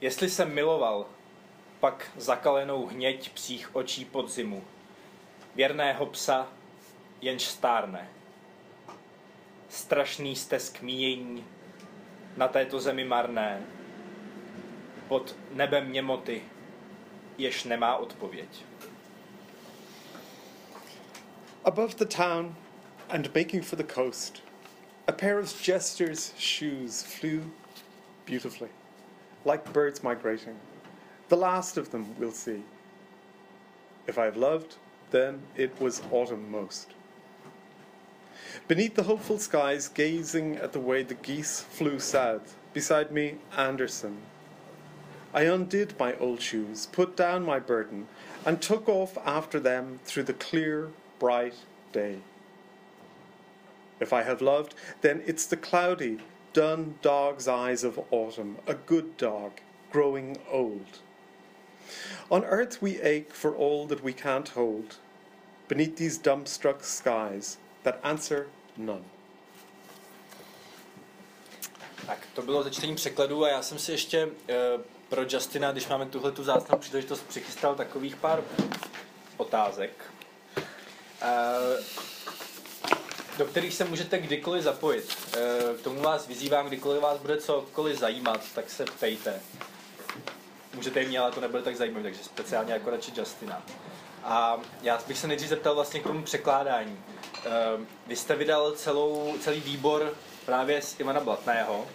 C: Jestli jsem miloval, pak zakalenou hněď psích očí podzimu, věrného psa, jenž stárne. Strašný stesk míjení na této zemi marné, pod nebem němoty, jež nemá odpověď.
E: Above the town and making for the coast, a pair of jester's shoes flew beautifully, like birds migrating. The last of them we'll see. If I have loved, then it was autumn most. Beneath the hopeful skies, gazing at the way the geese flew south, beside me, Anderson. I undid my old shoes, put down my burden, and took off after them through the clear, bright day. If I have loved, then it's the cloudy, dun dog's eyes of autumn, a good dog, growing old. On earth we ache for all that we can't hold, beneath these dumbstruck skies that answer none.
C: Tak, to bylo ze čtení překladů a já jsem si ještě e, pro Justina, když máme tuhle tu záznam příležitost, přichystal takových pár otázek, e, do kterých se můžete kdykoliv zapojit. E, k tomu vás vyzývám, kdykoliv vás bude cokoliv zajímat, tak se ptejte. Můžete jim ale to nebude tak zajímavé, takže speciálně jako radši Justina. A já bych se nejdřív zeptal vlastně k tomu překládání. Uh, vy jste vydal celou, celý výbor právě z Ivana Blatného.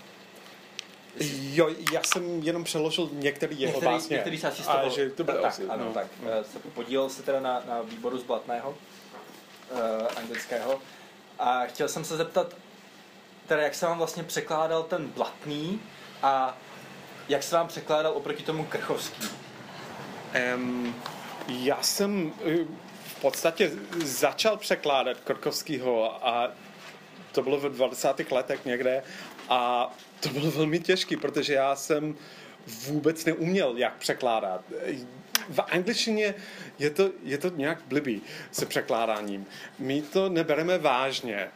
E: Jo, já jsem jenom přeložil některé jeho
C: Některý,
E: básně.
C: některý z z toho.
E: A že to bylo
C: tak,
E: asi,
C: ano,
E: no.
C: tak. eh, Se podílel se teda na, na výboru z Blatného, uh, anglického. A chtěl jsem se zeptat, teda jak se vám vlastně překládal ten Blatný a jak se vám překládal oproti tomu Krchovský?
E: Um, já jsem eh, v podstatě začal překládat Korkovskýho a to bylo v 20. letech někde a to bylo velmi těžké, protože já jsem vůbec neuměl, jak překládat. V angličtině je to, je to nějak blbý se překládáním. My to nebereme vážně.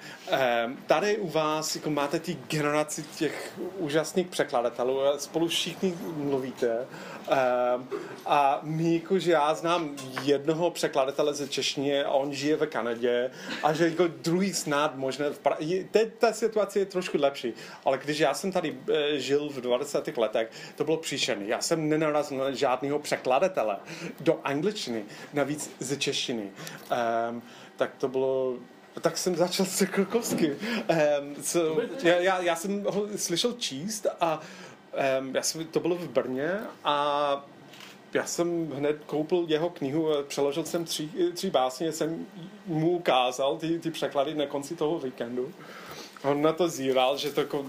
E: Um, tady u vás jako máte ty generaci těch úžasných překladatelů a spolu všichni mluvíte. Um, a my, jakože já znám jednoho překladatele ze češtině a on žije v Kanadě a že jako druhý snad možná v pra... teď ta situace je trošku lepší, ale když já jsem tady e, žil v 20. letech, to bylo příšerné. Já jsem nenarazil na žádného překladatele do angličtiny, navíc ze češtiny. Um, tak to bylo tak jsem začal se Krokovským. Um, so, já, já, já jsem ho slyšel číst a um, já jsem, to bylo v Brně a já jsem hned koupil jeho knihu, přeložil jsem tři, tři básně, jsem mu ukázal ty, ty překlady na konci toho víkendu. On na to zíral, že to jako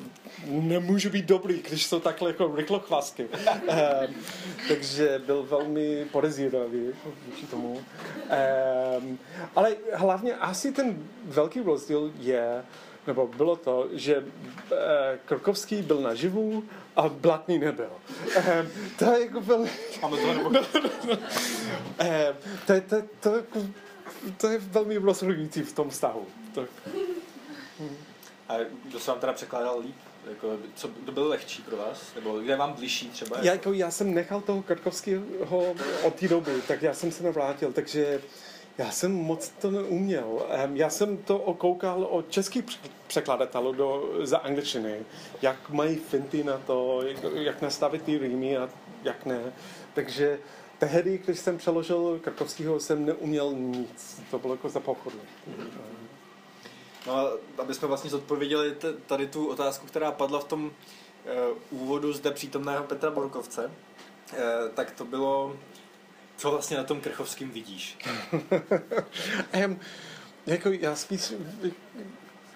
E: nemůžu být dobrý, když jsou takhle jako rychlokvasky. um, takže byl velmi podezíravý vůči tomu. Um, ale hlavně asi ten velký rozdíl je, nebo bylo to, že uh, Krokovský byl naživu a Blatný nebyl. Um, to je jako velmi...
C: Ano, to nebo...
E: um, to, je, to, to, to je velmi rozhodující v tom vztahu. To,
C: A kdo se vám teda překládal líp? Jako, co, kdo byl lehčí pro vás? Nebo kde vám bližší třeba?
E: Já, jako, já jsem nechal toho Krkovského od té doby, tak já jsem se nevrátil, takže já jsem moc to neuměl. Em, Já jsem to okoukal od českých pře- překladatelů do, za angličtiny, jak mají finty na to, jak, jak nastavit ty rýmy a jak ne. Takže tehdy, když jsem přeložil Krkovského, jsem neuměl nic. To bylo jako za pochodu.
C: No a aby jsme vlastně zodpověděli tady tu otázku, která padla v tom uh, úvodu zde přítomného Petra Borkovce, uh, tak to bylo, co vlastně na tom Krchovským vidíš?
E: um, jako já spíš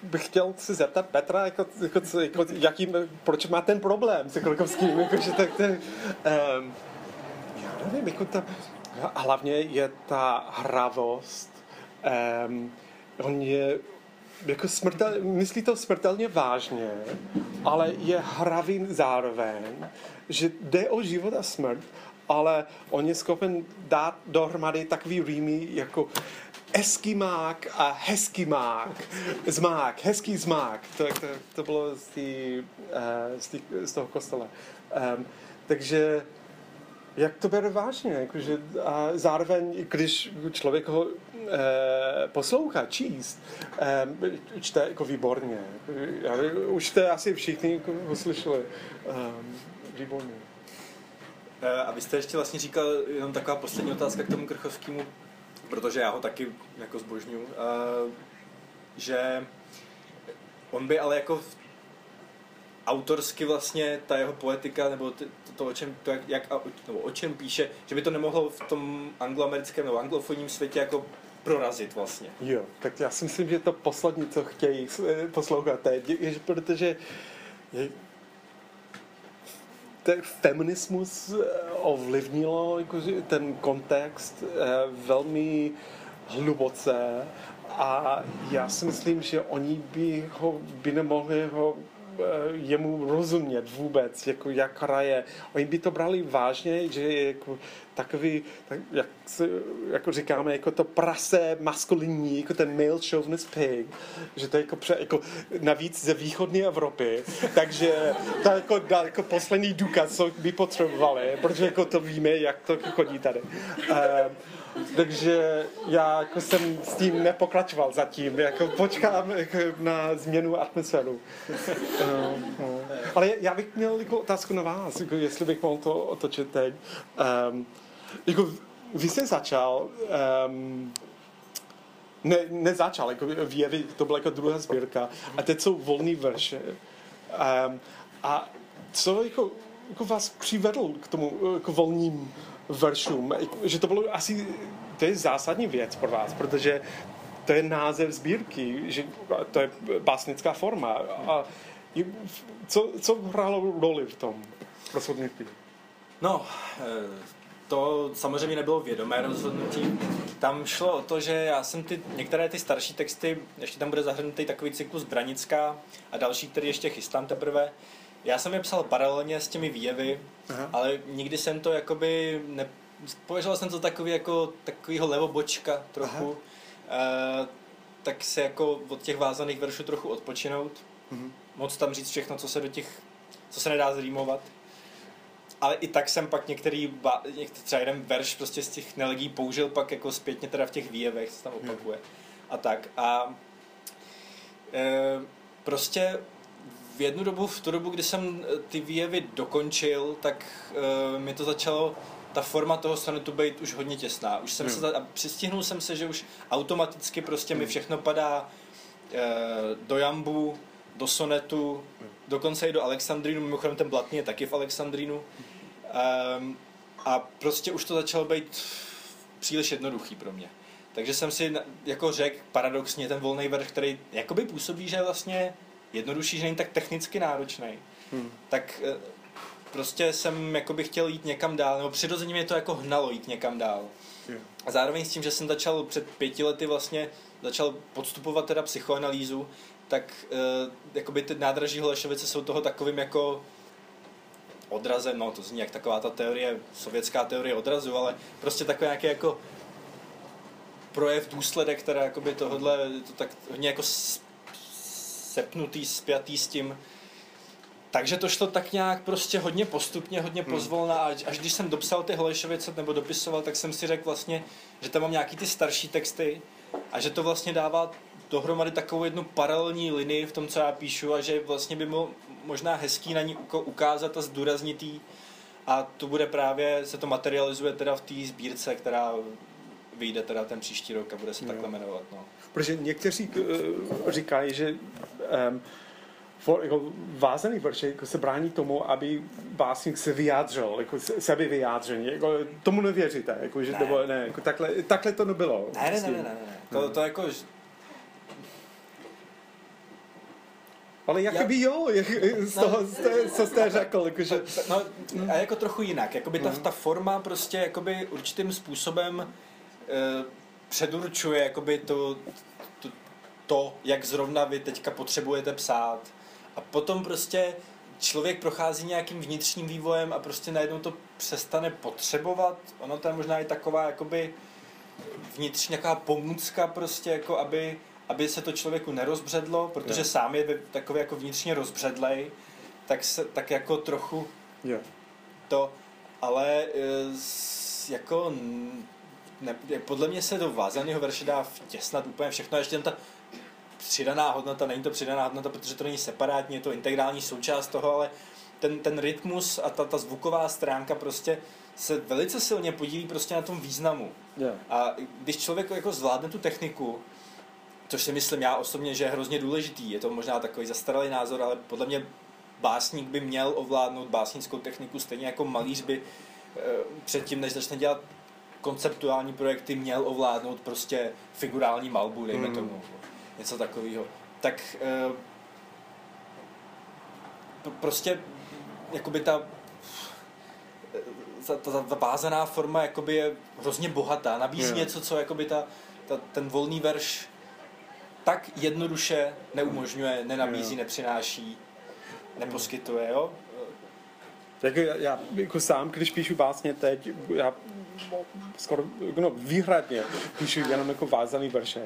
E: bych chtěl se zeptat Petra, jako, jako, jako, jaký, proč má ten problém s Krkovským, jako, že tak to, um, já nevím, jako ta, hlavně je ta hravost, um, on je jako smrtel, myslí to smrtelně vážně, ale je hravý zároveň, že jde o život a smrt, ale on je schopen dát dohromady takový rýmy jako eskimák a heskimák, zmák, hezký zmák. To, to, to bylo z, tý, uh, z, tý, z toho kostela. Um, takže jak to bere vážně, jakože, a zároveň, když člověk ho e, poslouchá, číst, e, čte jako výborně. Já, už jste asi všichni jako ho slyšeli. E, výborně.
C: A vy jste ještě vlastně říkal, jenom taková poslední otázka k tomu Krchovskému, protože já ho taky jako zbožňuju, uh, že on by ale jako autorsky vlastně ta jeho poetika, nebo to, o čem, to jak, jak, a- nebo o čem píše, že by to nemohlo v tom angloamerickém nebo anglofonním světě jako prorazit vlastně.
E: Jo, tak já si myslím, že to poslední, co chtějí eh, poslouchat je, že protože je, ten feminismus eh, ovlivnilo jakože ten kontext eh, velmi hluboce a já si myslím, že oni by, ho, by nemohli ho jemu rozumět vůbec, jako jak hraje. Oni by to brali vážně, že je jako takový, tak, jak se, jako říkáme, jako to prase maskulinní, jako ten male chauvinist pig, že to je jako, pře, jako navíc ze východní Evropy, takže to jako, jako poslední důkaz, co by potřebovali, protože jako to víme, jak to chodí tady. Um, takže já jako jsem s tím nepokračoval zatím, jako počkám jako na změnu atmosféru. Uh, uh. Ale já bych měl jako otázku na vás, jako jestli bych mohl to otočit teď. Um, jako vy jste začal, um, ne, nezačal, jako v Jevi, to byla jako druhá sbírka, a teď jsou volný verše. Um, a co jako, jako vás přivedl k tomu, k volným veršům? Že to bylo asi, to je zásadní věc pro vás, protože to je název sbírky, že to je básnická forma. A co, co hrálo roli v tom rozhodnutí?
C: No, eh, to samozřejmě nebylo vědomé rozhodnutí. Tam šlo o to, že já jsem ty, některé ty starší texty, ještě tam bude zahrnutý takový cyklus Branická a další, který ještě chystám teprve. Já jsem je psal paralelně s těmi výjevy,
E: Aha.
C: ale nikdy jsem to jakoby ne, považoval jsem to takový jako takovýho levobočka trochu. Uh, tak se jako od těch vázaných veršů trochu odpočinout.
E: Mhm.
C: Moc tam říct všechno, co se do těch, co se nedá zrýmovat. Ale i tak jsem pak některý, ba- třeba jeden verš prostě z těch nelegí použil pak jako zpětně teda v těch výjevech, se tam opakuje. A tak. A e, prostě v jednu dobu, v tu dobu, kdy jsem eh, ty výjevy dokončil, tak e, mi to začalo ta forma toho sonetu být už hodně těsná. Už jsem
E: Hmm.
C: se a přistihnul jsem se, že už automaticky prostě mi všechno padá e, do jambu, do sonetu, dokonce i do Alexandrínu, mimochodem ten Blatný je taky v Alexandrínu. Um, a prostě už to začalo být příliš jednoduchý pro mě. Takže jsem si jako řekl paradoxně ten volný verš, který jakoby působí, že vlastně jednodušší, že není tak technicky náročný.
E: Hmm.
C: Tak eh, prostě jsem jakoby chtěl jít někam dál, nebo přirozeně mě to jako hnalo jít někam dál.
E: Jo.
C: A zároveň s tím, že jsem začal před pěti lety vlastně začal podstupovat teda psychoanalýzu, tak uh, jakoby ty nádraží Holešovice jsou toho takovým jako odrazem, no to zní jak taková ta teorie, sovětská teorie odrazu, ale prostě takový nějaký jako projev, důsledek, která jakoby tohodle, to tak hodně jako sepnutý, spjatý s tím, takže to šlo tak nějak prostě hodně postupně, hodně pozvolna a až, až když jsem dopsal ty Holešovice nebo dopisoval, tak jsem si řekl vlastně, že tam mám nějaký ty starší texty a že to vlastně dává dohromady takovou jednu paralelní linii v tom, co já píšu a že vlastně by bylo možná hezký na ní ukázat a zdůraznit jí a to bude právě, se to materializuje teda v té sbírce, která vyjde teda ten příští rok a bude se
E: Jo.
C: takhle jmenovat. No.
E: Protože někteří uh, říkají, že um, for, jako vázaný verše jako se brání tomu, aby básník se vyjádřil, jako se- sebe vyjádření. Jako, tomu nevěříte, jako, že,
C: Ne.
E: nebo, ne, jako takhle, takhle to nebylo.
C: Ne, ne, ne,
E: Prostě.
C: ne, ne, ne. To, to jako,
E: Ale jakoby jo, jak, z toho, z té, co jste řekl, jako, že,
C: No, a jako trochu jinak. Jakoby ta, ta forma prostě jakoby určitým způsobem e, předurčuje jakoby to, to, to, jak zrovna vy teďka potřebujete psát. A potom prostě člověk prochází nějakým vnitřním vývojem a prostě najednou to přestane potřebovat. Ono to je možná i taková jakoby vnitřní nějaká pomůcka prostě, jako aby, aby se to člověku nerozbředlo, protože
E: Jo.
C: sám je takový jako vnitřně rozbředlej, tak, se, tak jako trochu
E: jo.
C: to, ale e, s- jako ne, podle mě se do vázaného verše dá vtěsnat úplně všechno, ještě jen ta přidaná hodnota, není to přidaná hodnota, protože to není separátní, je to integrální součást toho, ale ten, ten rytmus a ta, ta zvuková stránka prostě se velice silně podílí prostě na tom významu.
E: jo.
C: A když člověk jako zvládne tu techniku, což si myslím já osobně, že je hrozně důležitý, je to možná takový zastaralý názor, ale podle mě básník by měl ovládnout básnickou techniku, stejně jako malíř by eh, předtím, než začne dělat konceptuální projekty, měl ovládnout prostě figurální malbu, dejme
E: Mm.
C: tomu. Něco takového. Tak eh, p- prostě jakoby ta ta, ta, ta vázaná forma jakoby je hrozně bohatá. Nabízí
E: Jo.
C: něco, co jakoby ta, ta, ten volný verš tak jednoduše neumožňuje, nenabízí,
E: Jo.
C: nepřináší, neposkytuje, jo?
E: Tak já, já jako sám, když píšu básně teď, já skoro no, výhradně píšu jenom jako vázaný verše.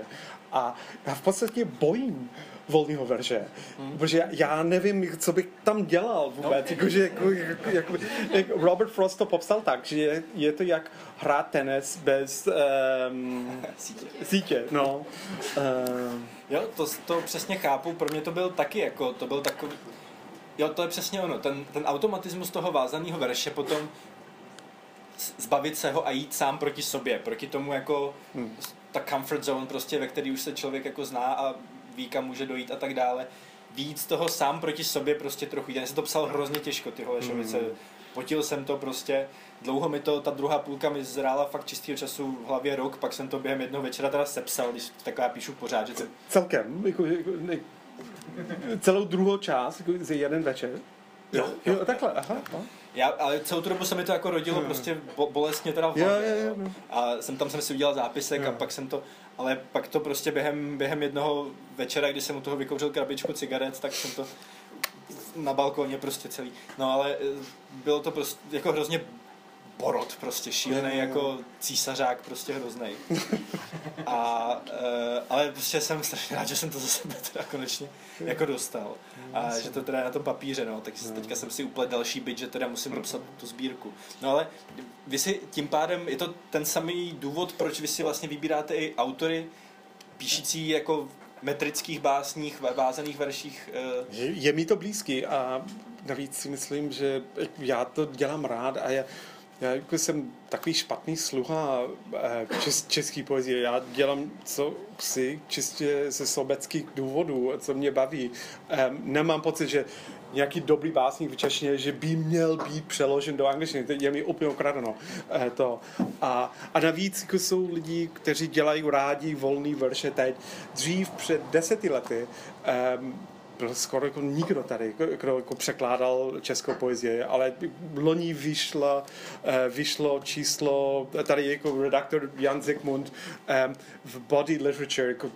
E: A já v podstatě bojím volného verše, hmm. protože já, já nevím, co bych tam dělal vůbec.
C: No.
E: Jako, že, jako, jako, jako, jak Robert Frost to popsal tak, že je, je to jak hrát tenis bez um,
C: Sítě.
E: sítě. No. Um,
C: Jo, to, to přesně chápu, pro mě to byl taky jako, to byl takový, jo, to je přesně ono, ten, ten automatismus toho vázaného verše potom zbavit se ho a jít sám proti sobě, proti tomu jako
E: Hmm.
C: ta comfort zone prostě, ve který už se člověk jako zná a ví, kam může dojít a tak dále. Víc toho sám proti sobě prostě trochu jde. Já jsem to psal hrozně těžko, ty Holešovice.
E: Hmm.
C: Potil jsem to prostě, dlouho mi to, ta druhá půlka mi zrála fakt čistého času v hlavě rok, pak jsem to během jednoho večera teda sepsal, když tak já píšu pořád, že to,
E: celkem, jako, jako, ne, celou druhou část, jako jeden večer.
C: Jo,
E: jo, takhle, aha. aha.
C: Já, ale celou tu dobu se mi to jako rodilo
E: Hmm.
C: prostě bo, bolestně teda v
E: Jo,
C: hlavě.
E: jo, jo,
C: jo.
E: jo.
C: A jsem tam jsem si udělal zápisek
E: Jo.
C: a pak jsem to, ale pak to prostě během, během jednoho večera, kdy jsem u toho vykouřil krabičku cigaret, tak jsem to na balkóně prostě celý. No ale eh, bylo to prostě jako hrozně porod prostě šílený jako císařák prostě hrozný. A, uh, ale prostě jsem strašně rád, že jsem to za sebe teda konečně jako dostal. A že to teda je na tom papíře, no, tak teďka jsem si úplně další byt, že teda musím dopsat tu sbírku. No ale vy si tím pádem, je to ten samý důvod, proč vy si vlastně vybíráte i autory píšící jako metrických básních, vázaných verších? Uh...
E: Je, je mi to blízký a navíc si myslím, že já to dělám rád a já, já jako jsem takový špatný sluha eh, čes, český poezie. Já dělám, co chci, čistě ze sobeckých důvodů, co mě baví. Nemám pocit, že nějaký dobrý básník v češtině, že by měl být přeložen do angličtiny. To je mi úplně ukradeno. Eh, to. A, a navíc jako jsou lidi, kteří dělají rádi volný verše teď. Dřív před deseti lety byl skoro jako nikdo tady, kdo jako překládal českou poezii, ale loni vyšlo, eh, vyšlo číslo, tady jako redaktor Jan Zikmund um, v Body Literature, jako,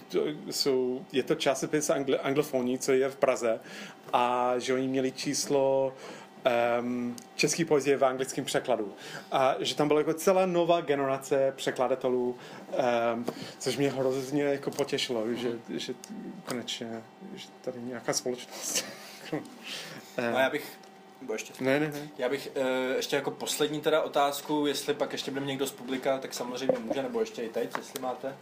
E: jsou, je to časopis angl, anglofonní, co je v Praze, a že oni měli číslo um, český poezie v anglickém překladu. A že tam byla jako celá nová generace překladatelů, um, což mě hrozně jako potěšilo, že, že konečně že tady nějaká společnost.
C: no já bych nebo ještě?
E: Ne, ne, ne.
C: Já bych uh, ještě jako poslední teda otázku, jestli pak ještě bude někdo z publika, tak samozřejmě může, nebo ještě i teď, jestli máte.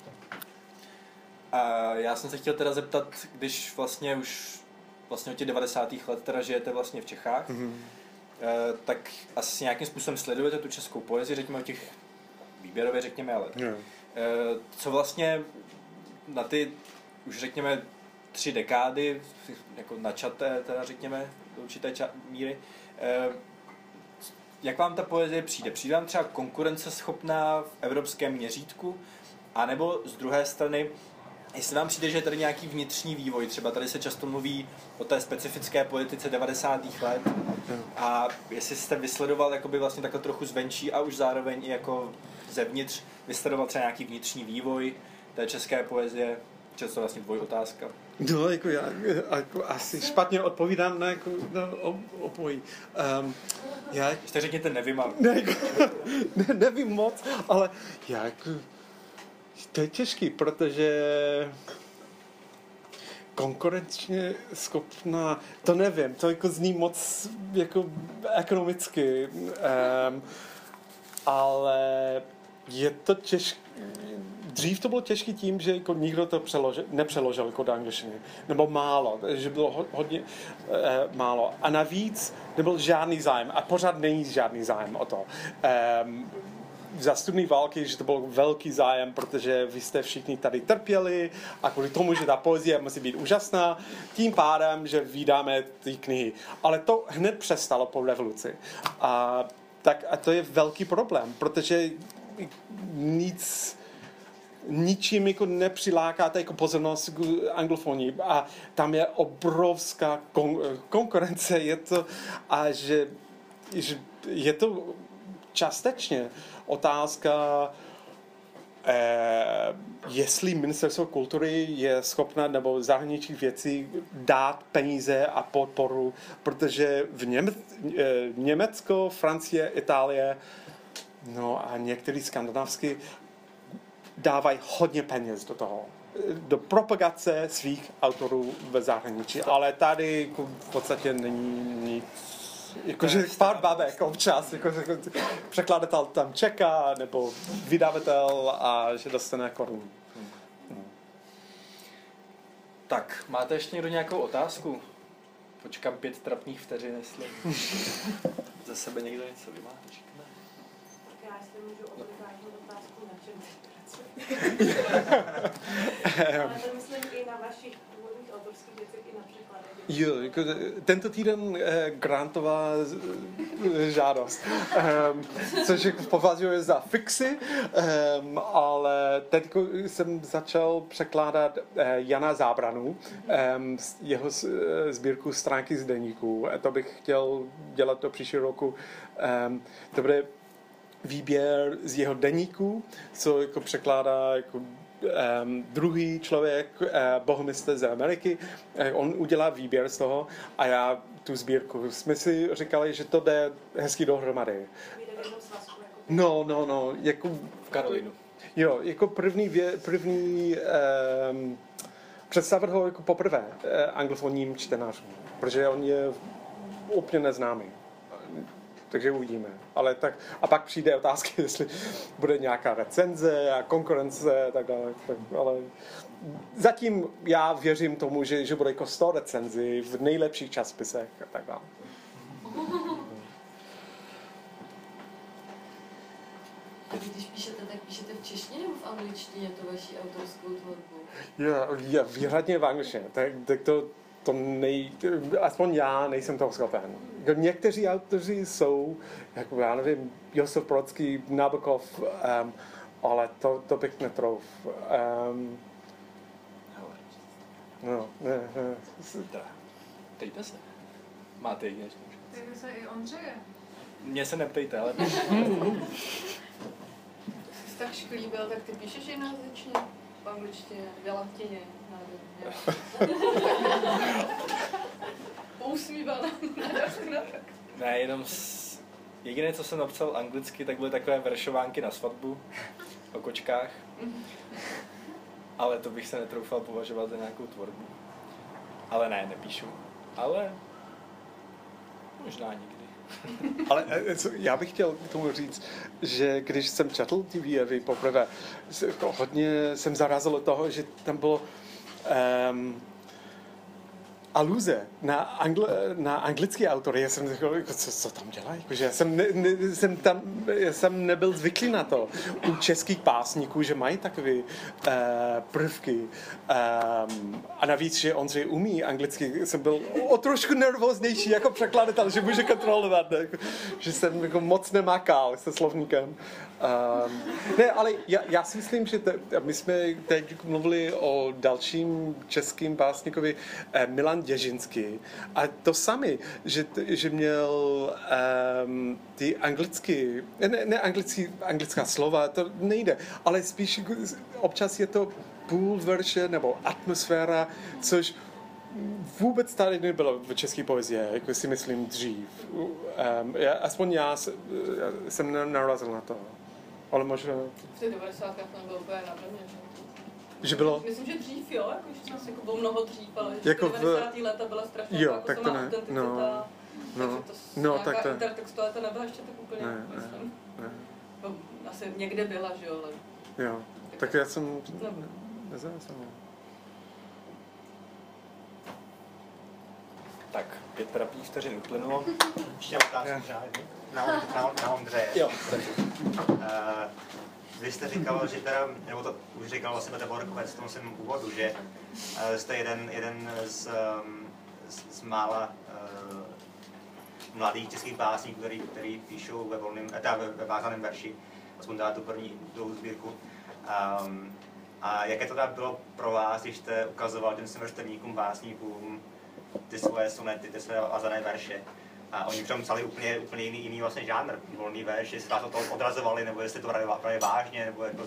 C: A já jsem se chtěl teda zeptat, když vlastně už vlastně od těch 90. let teda žijete vlastně v Čechách, mm-hmm. tak asi nějakým způsobem sledujete tu českou poezii, řekněme o těch výběrově, řekněme, ale yeah. co vlastně na ty, už řekněme, tři dekády, jako načaté, teda řekněme, do určité ča- míry, eh, jak vám ta poezie přijde? Přijde vám třeba konkurenceschopná v evropském měřítku? A nebo z druhé strany, Jestli vám přijde, že je tady nějaký vnitřní vývoj, třeba tady se často mluví o té specifické politice 90. let a jestli jste vysledoval jakoby vlastně takhle trochu zvenčí a už zároveň i jako zevnitř vysledoval třeba nějaký vnitřní vývoj té české poezie, často vlastně dvoj otázka.
E: No, jako já jako asi špatně odpovídám na, jako, na obojí. Um, já...
C: Ještě řekněte nevím, ale...
E: Ne, jako, ne, nevím moc, ale já jako to je těžký, protože konkurenčně schopná, to nevím, to jako zní moc jako ekonomicky, um, ale je to těžké, dřív to bylo těžké tím, že jako nikdo to přeložil, nepřeložil jako do angličtiny, nebo málo, že bylo hodně eh, málo. A navíc nebyl žádný zájem a pořád není žádný zájem o to. Um, za studní války, že to byl velký zájem, protože vy jste všichni tady trpěli a kvůli tomu, že ta poezie musí být úžasná, tím pádem, že vydáme ty knihy. Ale to hned přestalo po revoluci. A, tak, a to je velký problém, protože nic ničím jako nepřilákáte jako pozornost k anglofonii a tam je obrovská kon- konkurence je to a že, že je to částečně otázka, eh, jestli ministerstvo kultury je schopné nebo zahraničních věcí dát peníze a podporu, protože v Něme- eh, Německo, Francie, Itálie no a některý skandinávský dávají hodně peněz do toho do propagace svých autorů ve zahraničí. Ale tady v podstatě není nic jakože pár babek občas, jako, jako překladatel tam čeká, nebo vydavatel a že dostane korun.
C: Tak, máte ještě někdo nějakou otázku? Počkám pět trapných vteřin, jestli ze sebe někdo něco vy máte.
F: Já si můžu obrázat otázku, na čem Ale to myslím i na vašich
E: Jo, jako tento týden eh, grantová eh, žádost, um, což jako považuji za fixy, um, ale teď jsem začal překládat eh, Jana Zábranu, jeho eh, sbírku stránky z deníků. A to bych chtěl dělat do příští roku. Um, to bude výběr z jeho deníku, co jako překládá jako druhý člověk, uh, bohumistr z Ameriky, uh, on udělá výběr z toho a já tu sbírku. Jsme si říkali, že to jde hezky dohromady. No, no, no, jako,
C: v Karolinu.
E: jo, jako první, vě, první um, představit ho jako poprvé uh, anglofonním čtenářům, protože on je úplně neznámý. Takže uvidíme. Ale tak, a pak přijde otázky, jestli bude nějaká recenze a konkurence a tak dále. Tak, ale zatím já věřím tomu, že, že bude jako 100 recenzí v nejlepších časopisech a tak dále.
G: A když píšete, tak píšete v češtině nebo v angličtině tu vaši autorskou tvorbu?
E: Já, já výhradně v angličtině, tak, tak to, to nej, aspoň já nejsem toho schopen. Někteří autoři jsou, jako já nevím, Josef Brodský, Nabokov, um, ale to, to bych netrouf. Um, no, ne, ne,
C: Ptejte se. Máte jedinečnou šanci.
B: Ty se i Ondřeje.
C: Mě se neptejte, ale
G: Jsi tak šklíbil, tak ty píšeš jinázyčně? V angličtině, v latině, nevím. Pousmíval na
C: ne, jenom s... Jediné, co jsem napsal anglicky, tak byly takové veršovánky na svatbu o kočkách. Ale to bych se netroufal považovat za nějakou tvorbu. Ale ne, nepíšu. Ale možná nikdy.
E: Ale eh, já bych chtěl k tomu říct, že když jsem četl ty výjevy poprvé, jako hodně jsem zarazil od toho, že tam bylo um, aluze na, angl, na anglický autory. Já jsem řekl, jako, co, co tam dělají? Jako, že já jsem, ne, ne, jsem tam, já jsem nebyl zvyklý na to u českých pásníků, že mají takové uh, prvky. Um, a navíc, že on si umí anglicky, jsem byl o trošku nervóznější jako překladatel, že může kontrolovat, ne? Jako, že jsem jako moc nemakal se slovníkem. Um, ne, ale já, já si myslím, že te, my jsme teď mluvili o dalším českým básníkovi eh, Milan Děžinský a to sami, že, že měl um, ty anglicky, ne, ne anglický, anglická slova, to nejde, ale spíš občas je to půl verše nebo atmosféra, což vůbec tady nebylo v české poezie, jako si myslím dřív. Um, já, aspoň já já jsem narazil na to. Ale možná,
G: V těch 90. to nebylo úplně na že?
E: že bylo...
G: Myslím, že dřív jo, jako, že nás jako bylo mnoho dřív, ale že
E: Jako
G: jako
E: v-
G: 90. léta byla strašně
E: Jo,
G: jako
E: tak to ne. No, no,
G: takže to s-
E: no, tak to-
G: intertextualita nebyla ještě tak úplně,
E: Ne, ne,
G: myslím.
E: ne.
G: No, asi někde byla, že jo, ale
E: Jo, tak já jsem
G: No.
E: nezávislý.
C: Tak, pět terapii vteřin uplynulo.
H: Ještě otázku možná jednu. Na, na, na Ondřeje.
C: Jo,
H: Uh, vy jste říkal, že teda, nebo to už říkal vlastně Petr Borkovec v tom svém úvodu, že uh, jste jeden, jeden z, um, z, z mála uh, mladých českých básníků, který, který píšou ve volném, teda ve, ve vázaném verši, aspoň dá tu první druhou sbírku. Um, a jaké to teda bylo pro vás, když jste ukazoval těm svým vrstevníkům, básníkům ty svoje sonety, ty své vázané verše? A oni přitom psali úplně, úplně jiný, jiný vlastně žánr, volný verš, jestli vás to toho odrazovali, nebo jestli to brali, vážně, nebo jako,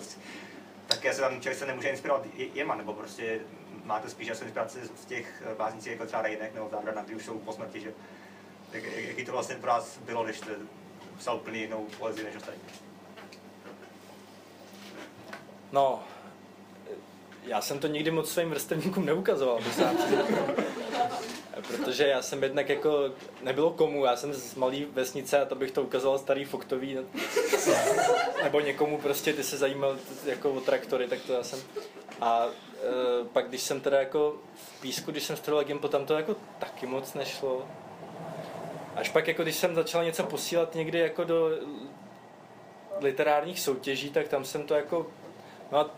H: také se tam člověk se nemůže inspirovat je- jema, nebo prostě máte spíš asi inspiraci z těch básnících jako třeba Rejnek nebo Zábrat, na už jsou po smrti, že? Jak- jaký to vlastně pro vás bylo, když jste psal úplně jinou poezii než ostatní?
C: No, já jsem to nikdy moc svým vrstevníkům neukazoval, Protože já jsem jednak jako, nebylo komu, já jsem z malé vesnice a to bych to ukazoval starý Foktový, nebo někomu prostě, ty se zajímal jako o traktory, tak to já jsem. A e, pak když jsem teda jako v Písku, když jsem studoval Gimpo, tam to jako taky moc nešlo. Až pak jako když jsem začal něco posílat někdy jako do literárních soutěží, tak tam jsem to jako, no a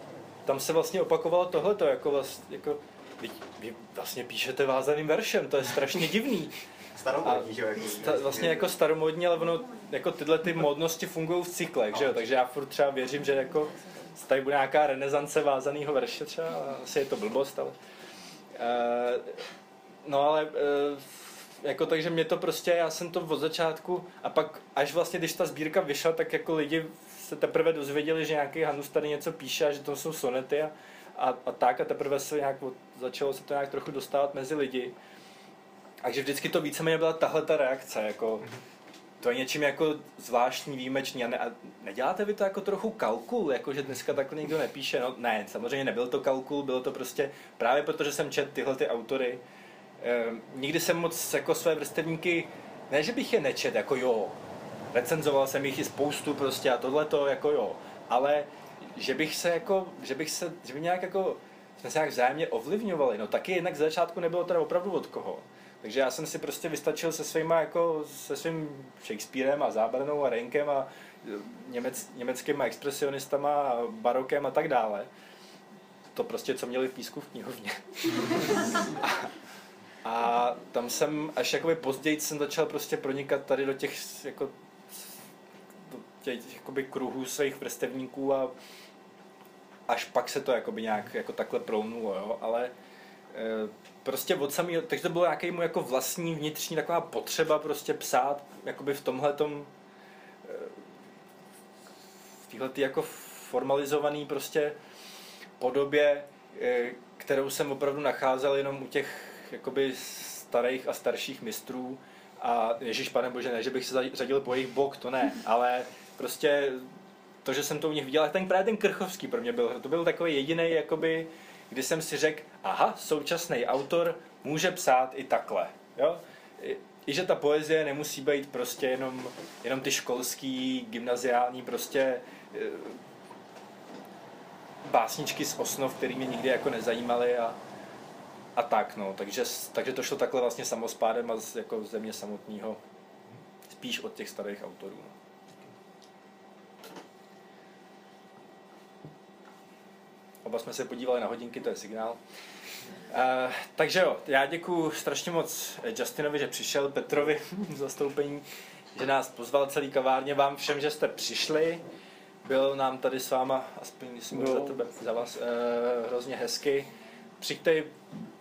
C: tam se vlastně opakovalo tohleto, jako vlastně, jako, vy, vy vlastně píšete vázaným veršem, to je strašně divný.
H: Staromodní, že jo? Jako,
C: Sta, vlastně jako staromodní, ale ono, jako tyhle ty modnosti fungují v cyklech, že jo? takže já furt třeba věřím, že jako tady bude nějaká renesance vázaného verše třeba, asi je to blbost, ale... Uh, no ale uh, jako takže mě to prostě, já jsem to od začátku a pak až vlastně, když ta sbírka vyšla, tak jako lidi se teprve dozvěděli, že nějaký Hanus tady něco píše a že to jsou sonety a, a, a tak a teprve se nějak, od- začalo se to nějak trochu dostávat mezi lidi. Takže vždycky to víceméně byla tahle ta reakce, jako to je něčím jako zvláštní, výjimečný. A, ne, a neděláte vy to jako trochu kalkul, jako že dneska takhle někdo nepíše? No ne, samozřejmě nebyl to kalkul, bylo to prostě právě proto, že jsem čet tyhle ty autory. E, nikdy jsem moc jako své vrstevníky, ne, že bych je nečet, jako jo, recenzoval jsem jich i spoustu prostě a tohle to jako jo, ale že bych se jako, že bych se, že by nějak jako, jsme se nějak vzájemně ovlivňovali, no taky jednak z začátku nebylo teda opravdu od koho. Takže já jsem si prostě vystačil se svýma jako, se svým Shakespearem a Zábranou a Renkem a němec, německýma expresionistama a barokem a tak dále. To prostě, co měli v písku v knihovně. a, a tam jsem až jakoby později jsem začal prostě pronikat tady do těch jako do těch jakoby kruhů svých vrstevníků a až pak se to jakoby nějak jako takhle prounulo, jo, ale e, prostě od samého, takže to bylo nějaký mu jako vlastní vnitřní taková potřeba prostě psát jakoby v tomhle tom v téhle jako formalizovaný prostě podobě, e, kterou jsem opravdu nacházel jenom u těch jakoby starých a starších mistrů. A Ježíš pane bože, ne, že bych se řadil po jejich bok, to ne, ale prostě to, že jsem to u nich viděl, ten právě ten Krchovský pro mě byl, to byl takový jediný, jakoby, kdy jsem si řekl, aha, současný autor může psát i takhle, jo? I, i že ta poezie nemusí být prostě jenom, jenom ty školský, gymnaziální, prostě e, básničky z osnov, který mě nikdy jako nezajímaly a, a tak, no. Takže, takže to šlo takhle vlastně samospádem a z, jako země samotného spíš od těch starých autorů. No. Oba jsme se podívali na hodinky, to je signál. Uh, takže jo, já děkuji strašně moc Justinovi, že přišel, Petrovi v zastoupení, že nás pozval celý kavárně, vám všem, že jste přišli. Byl nám tady s váma, aspoň myslím, no. za tebe, za vás, uh, hrozně hezky. Přijďte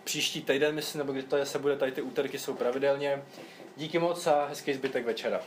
C: příští týden, myslím, nebo kdy to je, se bude, tady ty úterky jsou pravidelně. Díky moc a hezký zbytek večera.